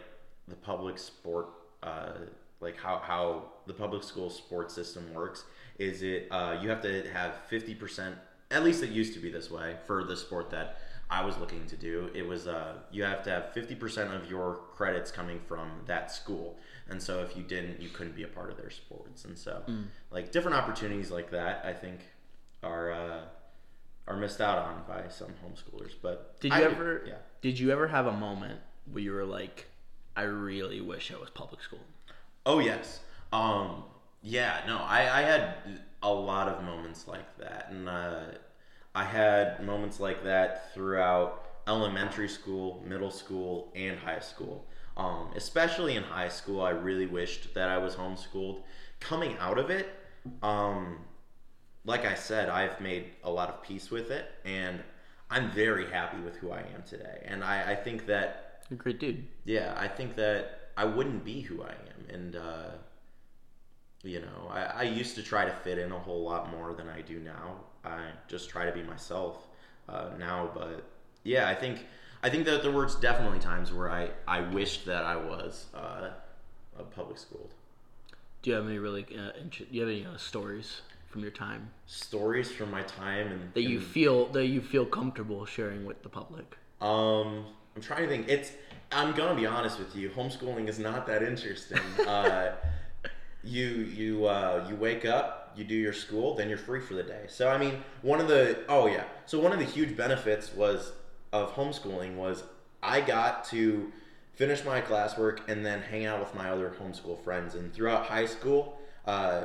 B: the public sport, uh, like how, how the public school sports system works, is it uh, you have to have fifty percent. At least it used to be this way for the sport that I was looking to do. It was uh, you have to have fifty percent of your credits coming from that school, and so if you didn't, you couldn't be a part of their sports. And so, like different opportunities like that, I think are uh, are missed out on by some homeschoolers. But
A: Did you
B: do-
A: ever?
B: Yeah.
A: Did you ever have a moment where you were like, I really wish I was public school?
B: Oh yes. Um, yeah. No, I, I had a lot of moments like that, and uh, I had moments like that throughout elementary school, middle school, and high school. Um, especially in high school, I really wished that I was homeschooled. Coming out of it, um, like I said, I've made a lot of peace with it, and I'm very happy with who I am today. And I, I think that
A: You're a great dude.
B: yeah, I think that I wouldn't be who I am, and uh, you know, I, I used to try to fit in a whole lot more than I do now. I just try to be myself uh, now, but yeah, I think I think that there were definitely times where I I wished that I was uh, a public schooled.
A: Do you have any really? Uh, inter- do you have any uh, stories from your time
B: Stories from my time and
A: that you
B: and-
A: feel that you feel comfortable sharing with the public?
B: Um, I'm trying to think. It's. I'm gonna be honest with you. Homeschooling is not that interesting. uh, you you uh, you wake up, you do your school, then you're free for the day. So I mean, one of the oh yeah. So one of the huge benefits was of homeschooling was I got to finish my classwork and then hang out with my other homeschool friends. And throughout high school, uh,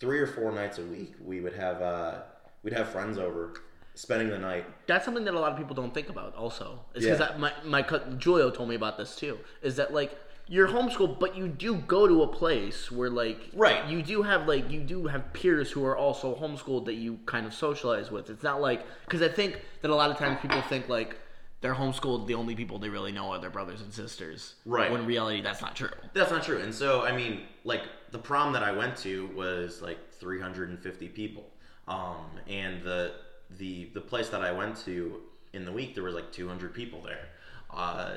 B: three or four nights a week, we would have uh, we'd have friends over, spending the night.
A: That's something that a lot of people don't think about. Also, is because
B: Yeah.
A: my my co- Julio told me about this too. Is that like you're homeschooled, but you do go to a place where like
B: Right.
A: you do have like you do have peers who are also homeschooled that you kind of socialize with. It's not like because I think that a lot of times people think like they're homeschooled. The only people they really know are their brothers and sisters.
B: Right.
A: When in reality, that's not true.
B: That's not true. And so, I mean, like the prom that I went to was like 350 people, um, and the the the place that I went to in the week there was like 200 people there. Uh,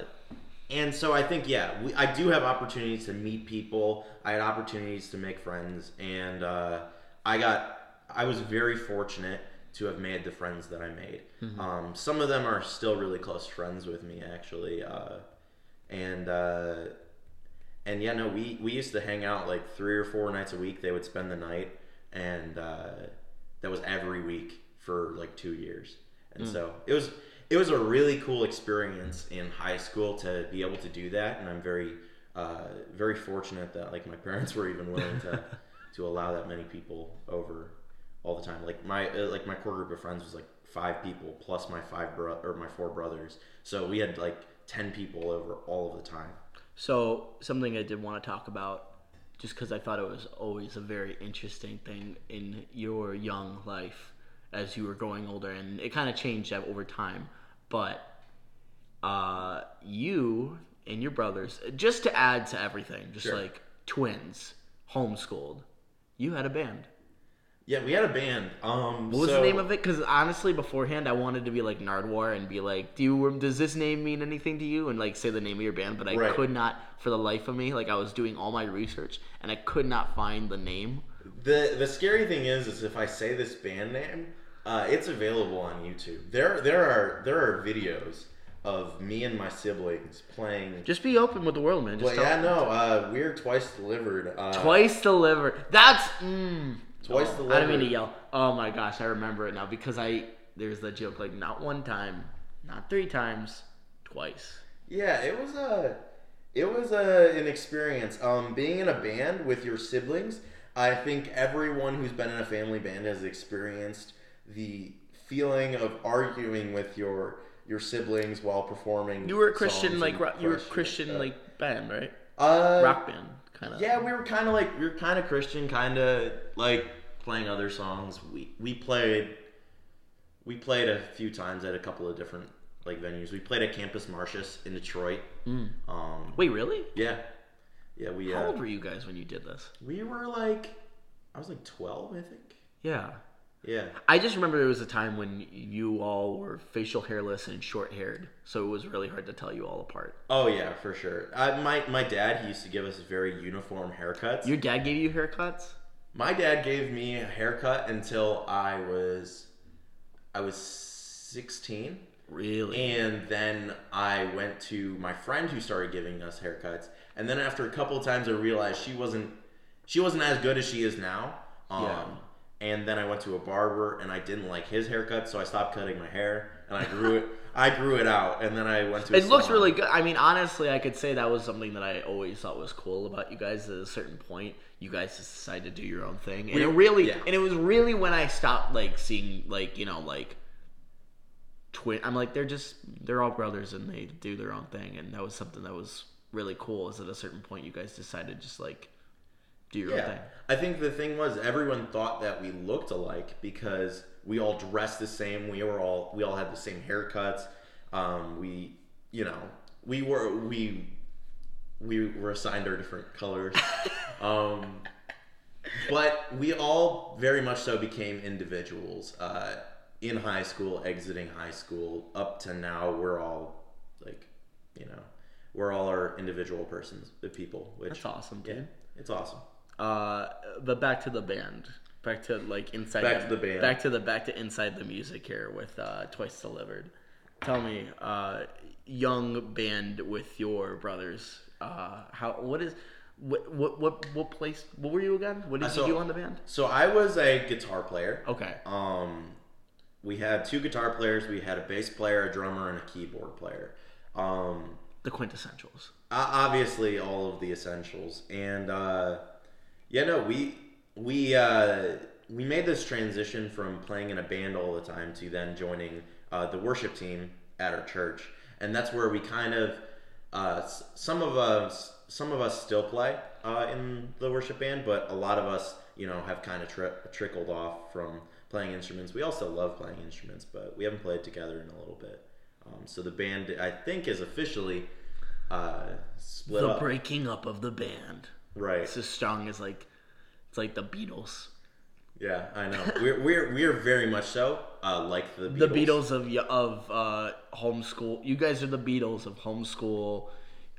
B: and so I think yeah, we, I do have opportunities to meet people. I had opportunities to make friends, and uh, I got I was very fortunate to have made the friends that I made. Um, some of them are still really close friends with me, actually, uh, and. Uh, and yeah, no, we we used to hang out like three or four nights a week. They would spend the night, and uh, that was every week for like two years. And so it was it was a really cool experience in high school to be able to do that. And I'm very uh, very fortunate that like my parents were even willing to to allow that many people over all the time. Like my uh, like my core group of friends was like five people plus my five bro- or my four brothers. So we had like ten people over all of the time.
A: So something I did want to talk about, just because I thought it was always a very interesting thing in your young life as you were growing older, and it kind of changed over time. But uh, you and your brothers, just to add to everything, just
B: Sure.
A: like twins, homeschooled, you had a band.
B: Yeah, we had a band. Um,
A: What was
B: so-
A: the name of it? Because honestly, beforehand, I wanted to be like Nardwuar and be like, "Do you does this name mean anything to you?" And like say the name of your band, but I
B: Right.
A: could not for the life of me. Like I was doing all my research and I could not find the name.
B: The the scary thing is, is if I say this band name, uh, it's available on YouTube. There there are there are videos of me and my siblings playing.
A: Just be open with the world, man. Just
B: Well, yeah, no, uh, we're twice delivered. Uh,
A: Twice delivered. That's mm.
B: Twice
A: Oh, I
B: delivered.
A: didn't mean to yell. Oh my gosh, I remember it now because I there's the joke like not one time, not three times, twice.
B: Yeah, it was a it was a an experience. Um, being in a band with your siblings, I think everyone who's been in a family band has experienced the feeling of arguing with your your siblings while performing.
A: You were a Christian, like ro- you were Christian, like band, right?
B: uh,
A: Rock band, kind of.
B: Yeah, we were kind of like we were kind of Christian, kind of like playing other songs. We we played we played a few times at a couple of different like venues. We played at Campus Martius in Detroit. Um,
A: Wait, really?
B: yeah, yeah. We
A: How
B: uh,
A: old were you guys when you did this?
B: we were like I was like twelve, I think.
A: Yeah.
B: Yeah.
A: I just remember there was a time when you all were facial hairless and short haired, so it was really hard to tell you all apart.
B: Oh yeah, for sure. I, my my dad he used to give us very uniform haircuts.
A: Your dad gave you haircuts?
B: My dad gave me a haircut until I was I was 16
A: Really?
B: and then I went to my friend who started giving us haircuts and then after a couple of times I realized she wasn't she wasn't as good as she is now. Um
A: Yeah.
B: And then I went to a barber and I didn't like his haircut so I stopped cutting my hair and I grew it I grew it out and then I went to a
A: It looks
B: salon.
A: really good. I mean, honestly, I could say that was something that I always thought was cool about you guys. At a certain point, you guys just decided to do your own thing, and
B: We-
A: it really,
B: yeah.
A: and it was really when I stopped like seeing like you know like twin. I'm like they're just they're all brothers and they do their own thing, and that was something that was really cool. Is at a certain point you guys decided just like do your own
B: Yeah,
A: thing.
B: I think the thing was everyone thought that we looked alike because we all dressed the same. We were all we all had the same haircuts. Um, we, you know, we were we we were assigned our different colors. um, but we all very much so became individuals uh, in high school, exiting high school, up to now. We're all like, you know, we're all our individual persons, the people. Which
A: That's awesome,
B: yeah,
A: dude.
B: it's awesome.
A: Uh, but back to the band. Back to like inside.
B: Back to the band.
A: Back to the back to inside the music here with uh, Twice Delivered. Tell me, uh, young band with your brothers. Uh, how? What is? What? What? What? What place? What were you again? What did
B: Uh, so-
A: you do on the band?
B: So I was a guitar player.
A: Okay.
B: Um, we had two guitar players. We had a bass player, a drummer, and a keyboard player. Um,
A: The quintessentials.
B: o- obviously, all of the essentials. And uh, yeah, no, we we uh, we made this transition from playing in a band all the time to then joining uh, the worship team at our church, and that's where we kind of uh, some of us some of us still play uh, in the worship band, but a lot of us, you know, have kind of tri- trickled off from playing instruments. We also love playing instruments, but we haven't played together in a little bit. Um, so the band, I think, is officially uh, split
A: the
B: up.
A: breaking up of the band.
B: Right.
A: It's as strong as like, it's like the Beatles.
B: Yeah, I know. We're we're we're very much so uh, like the Beatles.
A: The Beatles of of uh, homeschool. You guys are the Beatles of homeschool,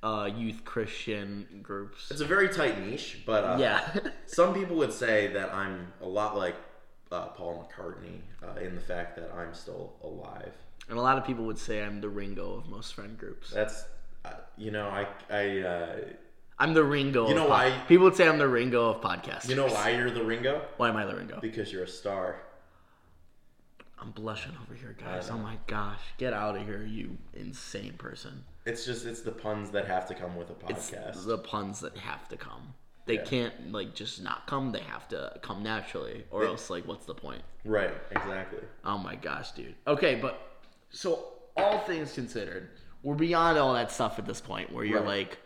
A: uh, youth Christian groups.
B: It's a very tight niche, but uh,
A: Yeah.
B: some people would say that I'm a lot like uh, Paul McCartney uh, in the fact that I'm still alive.
A: And a lot of people would say I'm the Ringo of most friend groups.
B: That's uh, you know I I uh,
A: I'm the Ringo.
B: You know
A: pod-
B: why-
A: People would say I'm the Ringo of podcasts.
B: you know why you're the Ringo
A: Why am I the Ringo?
B: because you're a star.
A: I'm blushing over here, guys. Oh my gosh. Get out of here, you insane person.
B: It's just it's the puns that have to come with a
A: It's
B: podcast.
A: the puns that have to come. They
B: Yeah.
A: can't like just not come. They have to come naturally, or
B: It-
A: else like what's the point?
B: right, exactly.
A: Oh my gosh, dude. Okay, but so all things considered, we're beyond all that stuff at this point where you're
B: Right.
A: like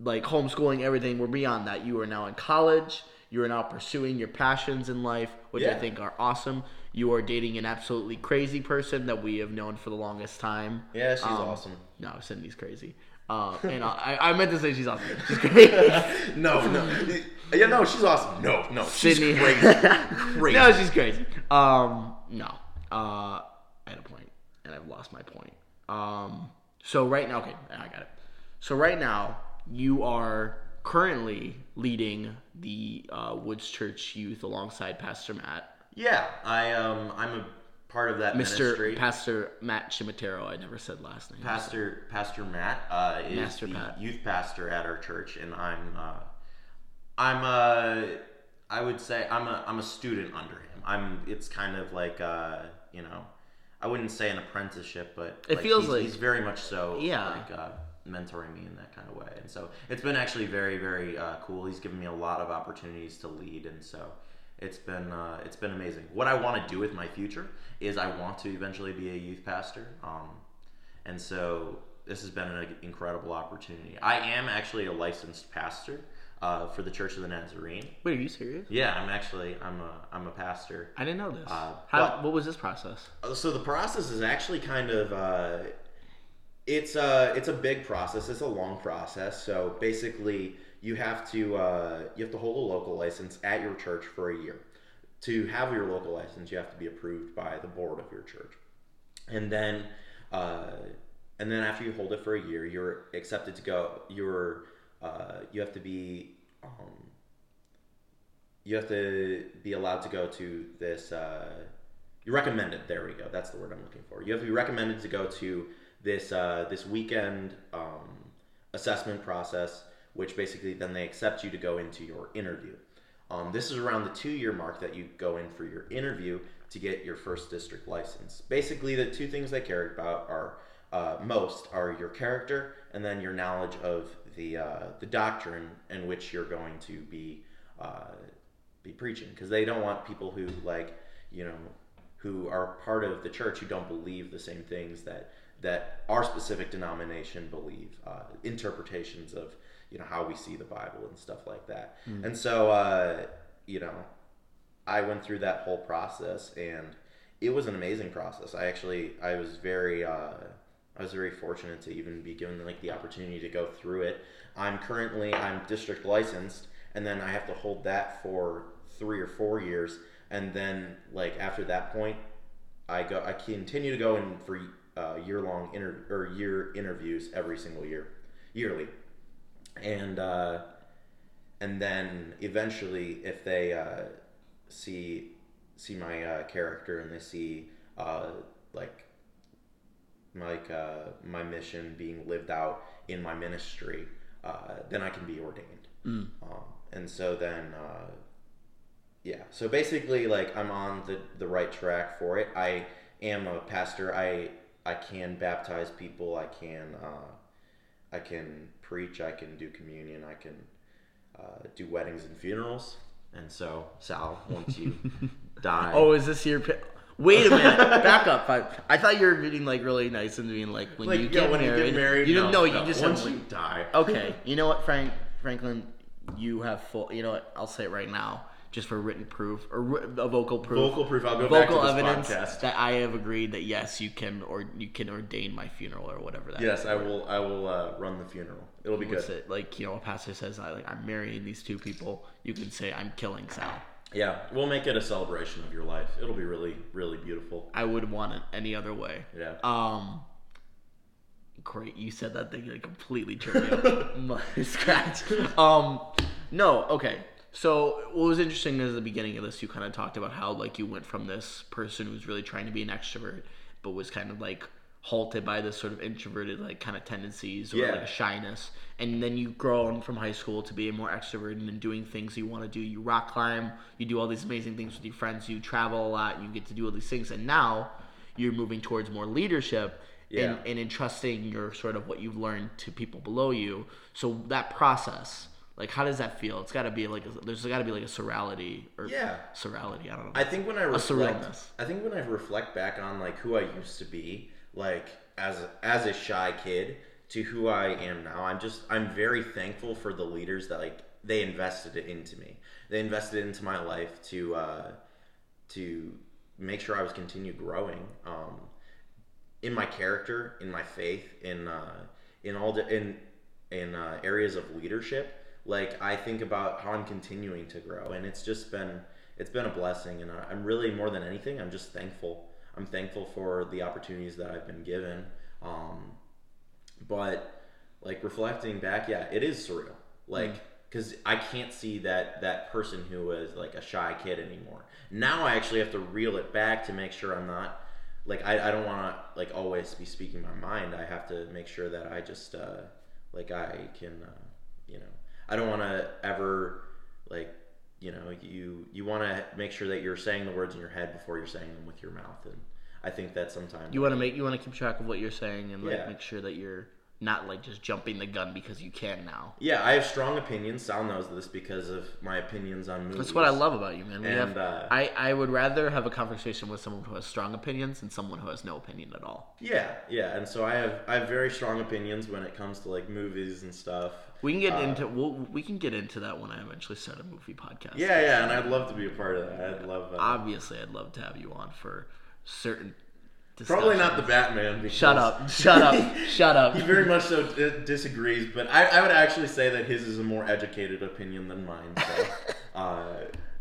A: like homeschooling everything. We're beyond that. You are now in college. You are now pursuing your passions in life, which I think are awesome. You are dating an absolutely crazy person that we have known for the longest time.
B: Yeah, she's
A: Um,
B: awesome.
A: No, Sydney's crazy. Uh, and I, I meant to say she's awesome. She's great.
B: No, no, yeah, no, she's awesome. No, no, she's
A: Sydney.
B: crazy. Crazy.
A: no, she's crazy. Um, no. Uh, I had a point, and I've lost my point. Um, so right now, okay, I got it. So right now, you are currently leading the uh, Woods Church Youth alongside Pastor Matt,
B: Yeah, I um I'm a part of that
A: Mr.
B: ministry.
A: Pastor Matt Chimatero. I never said last name.
B: Pastor Pastor Matt uh, is
A: Master
B: the
A: Pat.
B: youth pastor at our church, and I'm uh, I'm a I would say I'm a I'm a student under him. I'm it's kind of like uh, you know I wouldn't say an apprenticeship, but
A: It
B: like
A: feels
B: he's,
A: like-
B: he's very much so
A: Yeah.
B: like uh, mentoring me in that kind of way. And so it's been actually very, very uh, cool. He's given me a lot of opportunities to lead, and so it's been uh, it's been amazing. What I want to do with my future is I want to eventually be a youth pastor, um, and so this has been an incredible opportunity. I am actually a licensed pastor uh, for the Church of the Nazarene.
A: Wait, are you serious?
B: Yeah, I'm actually I'm a I'm a pastor.
A: I didn't know this.
B: Uh,
A: How?
B: but-
A: what was this process?
B: Uh, So the process is actually kind of uh, it's a it's a big process. It's a long process. So basically, you have to uh, you have to hold a local license at your church for a year. To have your local license, you have to be approved by the board of your church, and then uh, and then after you hold it for a year, you're accepted to go. You're uh, you have to be um, you have to be allowed to go to this. Uh, you're recommended. There we go. That's the word I'm looking for. You have to be recommended to go to this uh, this weekend um, assessment process, which basically then they accept you to go into your interview. Um, this is around the two year mark that you go in for your interview to get your first district license. Basically, the two things they care about are uh, most are your character and then your knowledge of the uh, the doctrine in which you're going to be uh, be preaching because they don't want people who like you know who are part of the church who don't believe the same things that that our specific denomination believe uh, interpretations of you know how we see the bible and stuff like that. And so uh, you know i went through that whole process and it was an amazing process. I actually i was very uh, i was very fortunate to even be given like the opportunity to go through it. I'm currently i'm district licensed and then i have to hold that for three or four years. And then like after that point I go I continue to go in for uh, year long inter or year interviews every single year, yearly, and uh, and then eventually if they uh, see see my uh, character and they see uh, like like uh, my mission being lived out in my ministry, uh, then I can be ordained. Um, and so then uh, yeah. So basically, like I'm on the the right track for it. I am a pastor. I I can baptize people. I can uh, I can preach. I can do communion. I can uh, do weddings and funerals. And so Sal, once you die,
A: Oh, is this your? pi- Wait a minute. Back up. I, I thought you were being like really nice and being like when
B: like
A: you
B: yeah,
A: get
B: when
A: married.
B: you get married,
A: You didn't know.
B: no,
A: You just
B: once
A: said,
B: you die.
A: Okay. You know what, Frank Franklin? You have full. You know what? I'll say it right now, just for written proof or a vocal proof.
B: Vocal proof. I'll go back to
A: vocal
B: this
A: evidence
B: podcast.
A: that I have agreed that yes, you can or you can ordain my funeral or whatever that.
B: Yes, I will. I will uh, run the funeral. It'll be
A: What's
B: good.
A: it like? You know, a pastor says, "I like I'm marrying these two people." You can say, "I'm killing Sal."
B: Yeah, we'll make it a celebration of your life. It'll be really, really beautiful.
A: I would want it any other way.
B: Yeah.
A: Um, great. You said that thing like completely turned me up. My scratch. Um, no. Okay. So what was interesting is at the beginning of this, you kind of talked about how like you went from this person who's really trying to be an extrovert, but was kind of like halted by this sort of introverted like kind of tendencies or
B: Yeah.
A: like a shyness, and then you grow on from high school to be a more extrovert and doing things you want to do. You rock climb, you do all these amazing things with your friends, you travel a lot, you get to do all these things, and now you're moving towards more leadership
B: Yeah.
A: and, and entrusting your sort of what you've learned to people below you. So that process, like, how does that feel? It's got to be like a, there's got to be like a sorality or
B: Yeah.
A: sorality. I don't know.
B: I think when I reflect. I think when I reflect back on like who I used to be, like as as a shy kid to who I am now, I'm just I'm very thankful for the leaders that like they invested it into me. They invested into my life to uh, to make sure I was continue growing um, in my character, in my faith, in uh, in all the in in uh, areas of leadership. Like I think about how I'm continuing to grow, and it's just been it's been a blessing, and I'm really more than anything, I'm just thankful. I'm thankful for the opportunities that I've been given. Um, but like reflecting back, yeah, it is surreal. Like because I can't see that that person who was like a shy kid anymore. Now I actually have to reel it back to make sure I'm not like I, I don't want to like always be speaking my mind. I have to make sure that I just uh, like I can uh, you know I don't want to ever like you know you you want to make sure that you're saying the words in your head before you're saying them with your mouth and I think that sometimes
A: you want to make you want to keep track of what you're saying and like
B: Yeah.
A: make sure that you're not like just jumping the gun because you can now.
B: Yeah, I have strong opinions. Sal knows this because of my opinions on movies.
A: That's what I love about you, man. We
B: And,
A: have,
B: uh,
A: I, I would rather have a conversation with someone who has strong opinions than someone who has no opinion at all.
B: Yeah, yeah, and so I have I have very strong opinions when it comes to like movies and stuff.
A: We can get
B: Uh,
A: into we'll, we can get into that when I eventually start a movie podcast.
B: Yeah, yeah, and I'd love to be a part of that. I'd love. Uh,
A: Obviously, I'd love to have you on for certain.
B: probably not the. Batman. Because
A: Shut up! Shut up! Shut up!
B: He very much so d- disagrees, but I, I would actually say that his is a more educated opinion than mine. So, uh,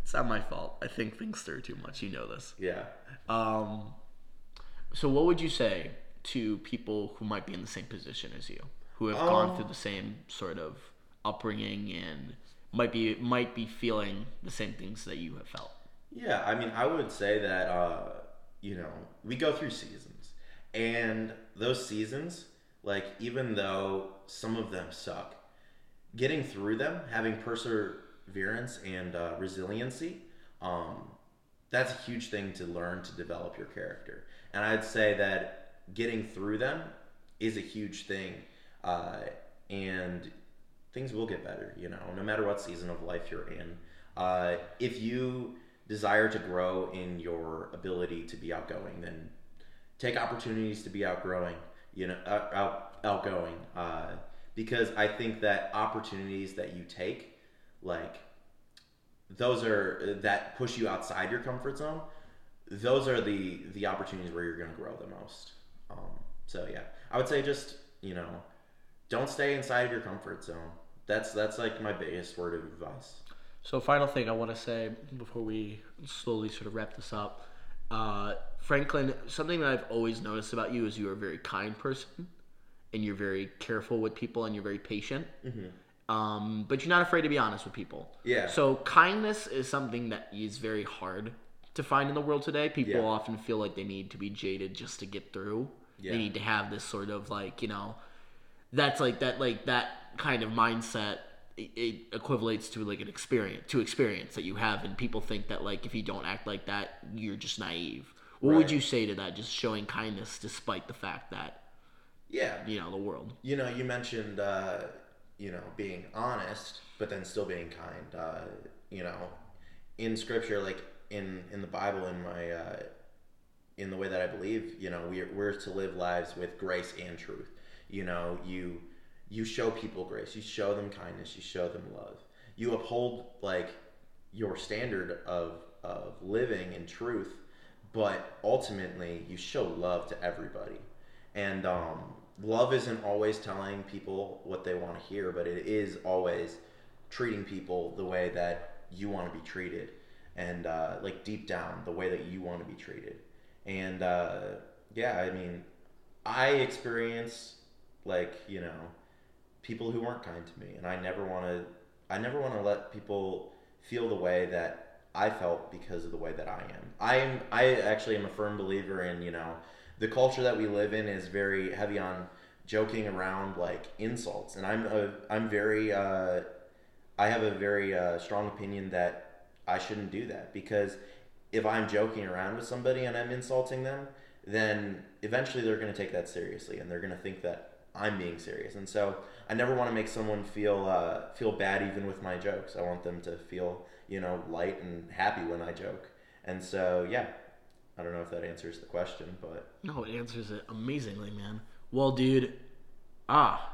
A: It's not my fault. I think things through too much. You know this.
B: yeah.
A: Um, so what would you say to people who might be in the same position as you, who have gone
B: Um,
A: through the same sort of upbringing and might be might be feeling the same things that you have felt?
B: Yeah, I mean, I would say that uh, you know we go through seasons, and those seasons, like even though some of them suck, getting through them, having perseverance and uh, resiliency, um, that's a huge thing to learn to develop your character. And I'd say that getting through them is a huge thing, uh, and things will get better. You know, no matter what season of life you're in, uh, if you desire to grow in your ability to be outgoing, then take opportunities to be outgrowing. You know, out, out outgoing, uh, because I think that opportunities that you take, like those are that push you outside your comfort zone. Those are the the opportunities where you're going to grow the most. Um, so yeah, I would say just you know, don't stay inside your comfort zone. That's that's like my biggest word of advice.
A: So, final thing I want to say before we slowly sort of wrap this up, uh, Franklin. Something that I've always noticed about you is you are a very kind person, and you're very careful with people, and you're very patient. Um, but you're not afraid to be honest with people.
B: Yeah.
A: So kindness is something that is very hard to find in the world today. People
B: Yeah.
A: often feel like they need to be jaded just to get through.
B: Yeah.
A: They need to have this sort of like you know, that's like that like that kind of mindset. It, it equivalates to like an experience to experience that you have, and people think that like if you don't act like that, you're just naive. What would you say to that? Just showing kindness despite the fact that
B: Yeah,
A: you know the world.
B: you know, you mentioned uh, you know being honest, but then still being kind. Uh, you know, in scripture, like in in the Bible, in my uh, in the way that I believe, you know, we're we're to live lives with grace and truth. You know, you you show people grace, you show them kindness, you show them love. You uphold like your standard of of living in truth, but ultimately you show love to everybody. And um, love isn't always telling people what they want to hear, but it is always treating people the way that you want to be treated, and uh, like deep down the way that you want to be treated. And uh, yeah, I mean, I experience like you know people who weren't kind to me, and I never want to. I never want to let people feel the way that I felt because of the way that I am. I am. I actually am a firm believer in you know the culture that we live in is very heavy on joking around like insults, and I'm a, I'm very. Uh, I have a very uh, strong opinion that I shouldn't do that because if I'm joking around with somebody and I'm insulting them, then eventually they're going to take that seriously and they're going to think that I'm being serious. And so I never want to make someone feel uh, feel bad even with my jokes. I want them to feel you know light and happy when I joke. And so yeah, I don't know if that answers the question, but
A: No, it answers it amazingly, man. Well, dude, ah,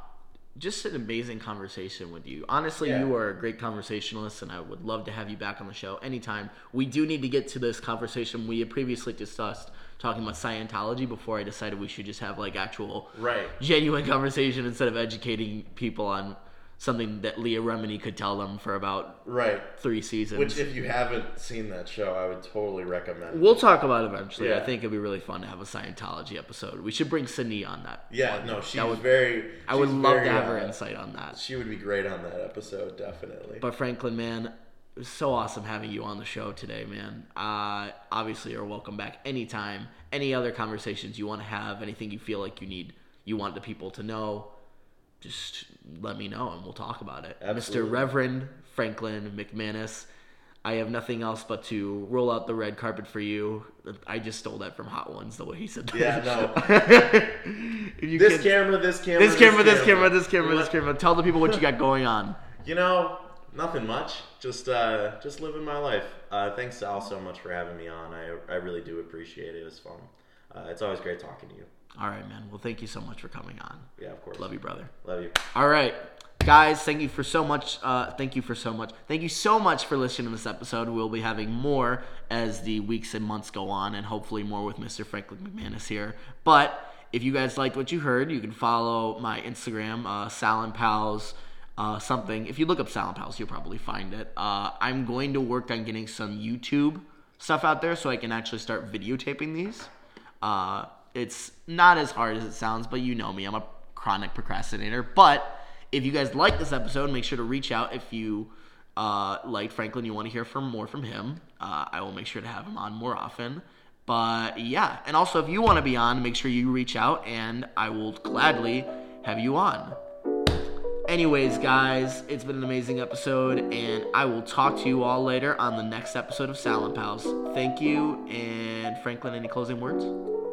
A: just an amazing conversation with you. Honestly,
B: Yeah.
A: you are a great conversationalist, and I would love to have you back on the show anytime. We do need to get to this conversation we had previously discussed, talking about Scientology, before I decided we should just have like actual,
B: Right.
A: genuine conversation instead of educating people on something that Leah Remini could tell them for about
B: right.
A: three seasons.
B: Which, if you haven't seen that show, I would totally recommend.
A: We'll talk about it eventually. I think it'd be really fun to have a Scientology episode. We should bring Sydney on that.
B: yeah,
A: one.
B: no, she's
A: That would-
B: very.
A: I would love
B: very,
A: to have her
B: uh,
A: insight on that.
B: She would be great on that episode, definitely.
A: But Franklin, man, it was so awesome having you on the show today, man. Uh, obviously, you're welcome back anytime. Any other conversations you want to have, anything you feel like you need, you want the people to know, just let me know and we'll talk about it. Mr. Reverend Franklin McManus. I have nothing else but to roll out the red carpet for you. I just stole that from Hot Ones, the way he said that.
B: Yeah, no.
A: If you
B: This
A: can-
B: camera, this camera,
A: this camera, this camera, this camera,
B: You
A: this camera. Tell the people what you got going on.
B: You know, nothing much. Just uh, just living my life. Uh, thanks Sal so much for having me on. I I really do appreciate it. It was fun. Uh, it's always great talking to you.
A: All right, man. Well, thank you so much for coming on.
B: Yeah, of course.
A: Love you, brother.
B: Love you.
A: All right, guys. Thank you for so much. Uh, thank you for so much. Thank you so much for listening to this episode. We'll be having more as the weeks and months go on, and hopefully more with Mr. Franklin McManus here. But if you guys liked what you heard, you can follow my Instagram, uh, Sal and Pals. Uh, something. If you look up Sal and Pals, you'll probably find it. Uh, I'm going to work on getting some YouTube stuff out there so I can actually start videotaping these. Uh, it's not as hard as it sounds, but you know me, I'm a chronic procrastinator. But if you guys like this episode, make sure to reach out if you uh, like Franklin, you want to hear from more from him. Uh, I will make sure to have him on more often. But yeah, and also if you want to be on, make sure you reach out, and I will gladly have you on. Anyways, guys, it's been an amazing episode, and I will talk to you all later on the next episode of Sal and Pals. Thank you, and Franklin, any closing words?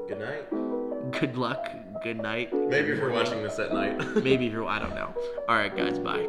B: Good night.
A: Good luck, good night.
B: Maybe if you're watching this at night.
A: Maybe if you're, I don't know. All right, guys, bye.